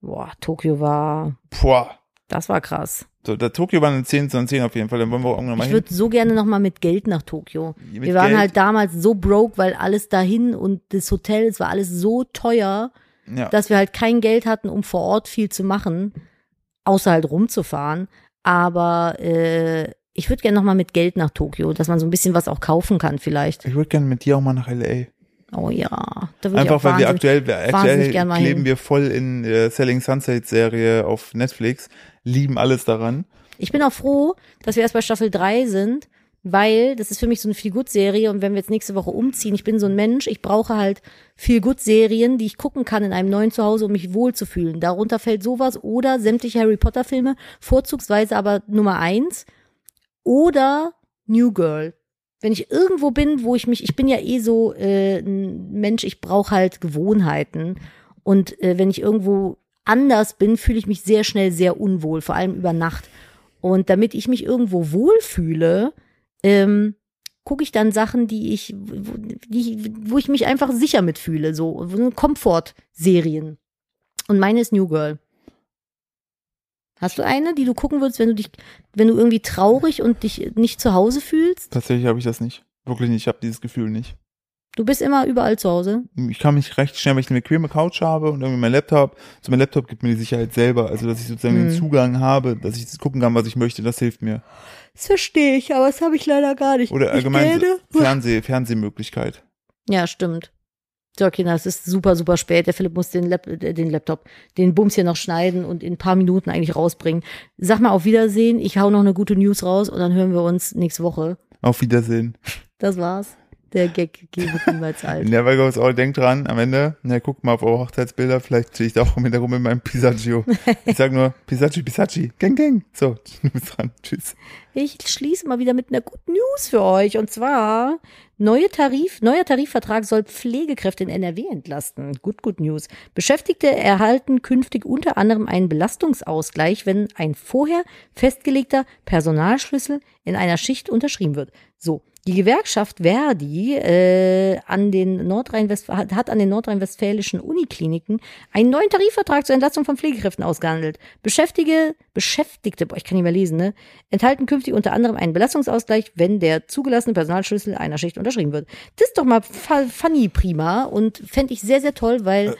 S2: Boah, Tokio war,
S1: Boah.
S2: das war krass.
S1: So, da Tokio war eine 10 zu 10 auf jeden Fall. Dann wollen wir auch irgendwann mal
S2: Ich
S1: hin.
S2: würde so gerne noch mal mit Geld nach Tokio.
S1: Mit
S2: wir waren
S1: Geld.
S2: halt damals so broke, weil alles dahin und das Hotel, es war alles so teuer,
S1: Ja.
S2: dass wir halt kein Geld hatten, um vor Ort viel zu machen, außer halt rumzufahren. Aber äh, ich würde gerne noch mal mit Geld nach Tokio, dass man so ein bisschen was auch kaufen kann vielleicht.
S1: Ich würde gerne mit dir auch mal nach L.A.
S2: Oh ja, da würde ich
S1: Einfach
S2: auch
S1: weil wir aktuell, wir aktuell
S2: hin.
S1: wir voll in äh, Selling Sunset Serie auf Netflix, lieben alles daran.
S2: Ich bin auch froh, dass wir erst bei Staffel 3 sind, weil das ist für mich so eine Feel-Good-Serie und wenn wir jetzt nächste Woche umziehen, ich bin so ein Mensch, ich brauche halt Feel-Good-Serien, die ich gucken kann in einem neuen Zuhause, um mich wohlzufühlen. Darunter fällt sowas oder sämtliche Harry Potter-Filme, vorzugsweise aber Nummer eins oder New Girl. Wenn ich irgendwo bin, wo ich mich, ich bin ja eh so äh, ein Mensch, ich brauche halt Gewohnheiten und äh, wenn ich irgendwo anders bin, fühle ich mich sehr schnell sehr unwohl, vor allem über Nacht. Und damit ich mich irgendwo wohlfühle, ähm, gucke ich dann Sachen, die ich, wo, die, wo ich mich einfach sicher mitfühle, so, so Komfort-Serien. Und meine ist New Girl. Hast du eine, die du gucken würdest, wenn du dich, wenn du irgendwie traurig und dich nicht zu Hause fühlst?
S1: Tatsächlich habe ich das nicht. Wirklich nicht. Ich habe dieses Gefühl nicht.
S2: Du bist immer überall zu Hause.
S1: Ich kann mich recht schnell, wenn ich eine bequeme Couch habe und irgendwie mein Laptop, so mein Laptop gibt mir die Sicherheit selber, also dass ich sozusagen
S2: Hm.
S1: den Zugang habe, dass ich gucken kann, was ich möchte, das hilft mir.
S2: Das verstehe ich, aber das habe ich leider gar nicht.
S1: Oder allgemein Fernseh, Fernsehmöglichkeit.
S2: Ja, stimmt. So, Kinder, es ist super, super spät. Der Philipp muss den, Lap äh, den Laptop, den Bums hier noch schneiden und in ein paar Minuten eigentlich rausbringen. Sag mal auf Wiedersehen. Ich hau noch eine gute News raus und dann hören wir uns nächste Woche.
S1: Auf Wiedersehen.
S2: Das war's. Der Gag geht niemals *laughs* alt.
S1: Never goes all, denkt dran, am Ende, na, guckt mal auf eure Hochzeitsbilder, vielleicht stehe ich da auch im Hintergrund mit meinem Pisaccio. *laughs* Ich sag nur, Pisacci, Pisacci, gang, gang. So, *laughs* du bist dran, tschüss.
S2: Ich schließe mal wieder mit einer guten News für euch. Und zwar, neue Tarif, neuer Tarifvertrag soll Pflegekräfte in NRW entlasten. Good, good news. Beschäftigte erhalten künftig unter anderem einen Belastungsausgleich, wenn ein vorher festgelegter Personalschlüssel in einer Schicht unterschrieben wird. So. Die Gewerkschaft Verdi äh, an den Nordrhein-West hat, an den nordrhein-westfälischen Unikliniken einen neuen Tarifvertrag zur Entlastung von Pflegekräften ausgehandelt. Beschäftige, Beschäftigte, boah, ich kann nicht mehr lesen, ne, enthalten künftig unter anderem einen Belastungsausgleich, wenn der zugelassene Personalschlüssel einer Schicht unterschrieben wird. Das ist doch mal funny prima und fände ich sehr, sehr toll, weil
S1: Äh,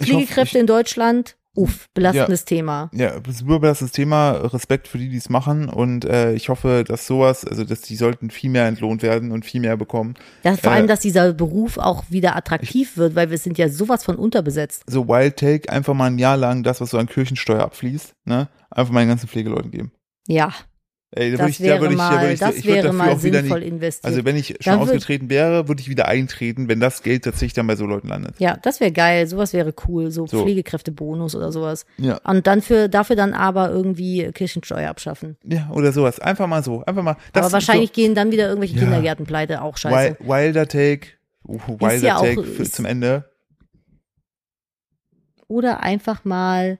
S1: ich hoffe,
S2: Pflegekräfte in Deutschland, uff, belastendes Thema.
S1: Ja, super das Thema, Respekt für die, die es machen und äh, ich hoffe, dass sowas, also dass die sollten viel mehr entlohnt werden und viel mehr bekommen.
S2: Das, vor
S1: Äh,
S2: allem, dass dieser Beruf auch wieder attraktiv wird, weil wir sind ja sowas von unterbesetzt.
S1: So Wild Take, einfach mal ein Jahr lang das, was so an Kirchensteuer abfließt, ne, einfach mal den ganzen Pflegeleuten geben.
S2: Ja,
S1: Ey, da
S2: das
S1: würde ich, da
S2: wäre
S1: würde ich, da
S2: mal,
S1: würde ich,
S2: das
S1: ich würde
S2: wäre mal
S1: auch
S2: sinnvoll
S1: nicht,
S2: investiert.
S1: also wenn ich schon
S2: Da
S1: ausgetreten wäre, würde ich wieder eintreten, wenn das Geld tatsächlich dann bei so Leuten landet.
S2: ja, das wäre geil, sowas wäre cool, so,
S1: So.
S2: Pflegekräftebonus oder sowas.
S1: Ja.
S2: Und dann für, dafür dann aber irgendwie Kirchensteuer abschaffen.
S1: Ja, oder sowas. Einfach mal so. Einfach mal.
S2: Aber wahrscheinlich gehen dann wieder irgendwelche
S1: Ja.
S2: Kindergärten pleite, auch
S1: so
S2: scheiße.
S1: Wi- Wilder Take, Wilder
S2: ja auch-
S1: Take für,
S2: ist-
S1: zum Ende.
S2: Oder einfach mal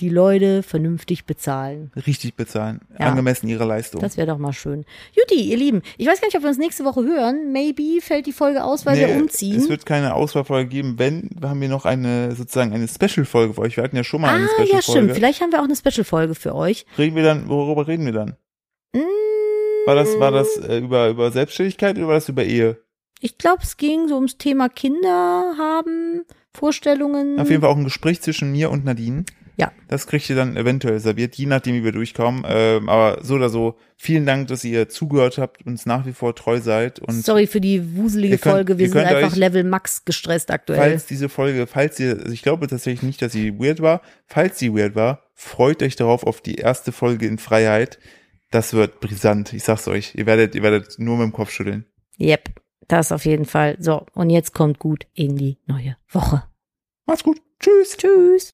S2: die Leute vernünftig bezahlen.
S1: Richtig bezahlen.
S2: Ja.
S1: Angemessen ihrer Leistung.
S2: Das wäre doch mal schön. Juti, ihr Lieben, ich weiß gar nicht, ob wir uns nächste Woche hören. Maybe fällt die Folge aus, weil wir
S1: Nee,
S2: umziehen.
S1: Es wird keine Auswahlfolge geben. Wenn, haben wir noch eine, sozusagen eine Special-Folge für euch. Wir hatten ja schon mal eine
S2: ah, ja, stimmt.
S1: Special-Folge.
S2: Vielleicht haben wir auch eine Special-Folge für euch.
S1: reden wir dann, worüber reden wir dann?
S2: Mm,
S1: War das, war das äh, über, über Selbstständigkeit oder war das über Ehe?
S2: Ich glaube, es ging so ums Thema Kinder haben, Vorstellungen.
S1: Auf jeden Fall auch ein Gespräch zwischen mir und Nadine.
S2: Ja.
S1: Das kriegt ihr dann eventuell serviert, je nachdem, wie wir durchkommen. Ähm, aber so oder so, vielen Dank, dass ihr zugehört habt, uns nach wie vor treu seid. Und
S2: Sorry für die wuselige
S1: könnt-
S2: Folge. Wir sind einfach
S1: euch-
S2: Level Max gestresst aktuell.
S1: falls diese Folge, falls ihr, also ich glaube tatsächlich nicht, dass sie weird war. Falls sie weird war, freut euch darauf auf die erste Folge in Freiheit. Das wird brisant. Ich sag's euch. Ihr werdet, ihr werdet nur mit dem Kopf schütteln.
S2: Yep, das auf jeden Fall. So, und jetzt kommt gut in die neue Woche.
S1: Macht's gut. Tschüss.
S2: Tschüss.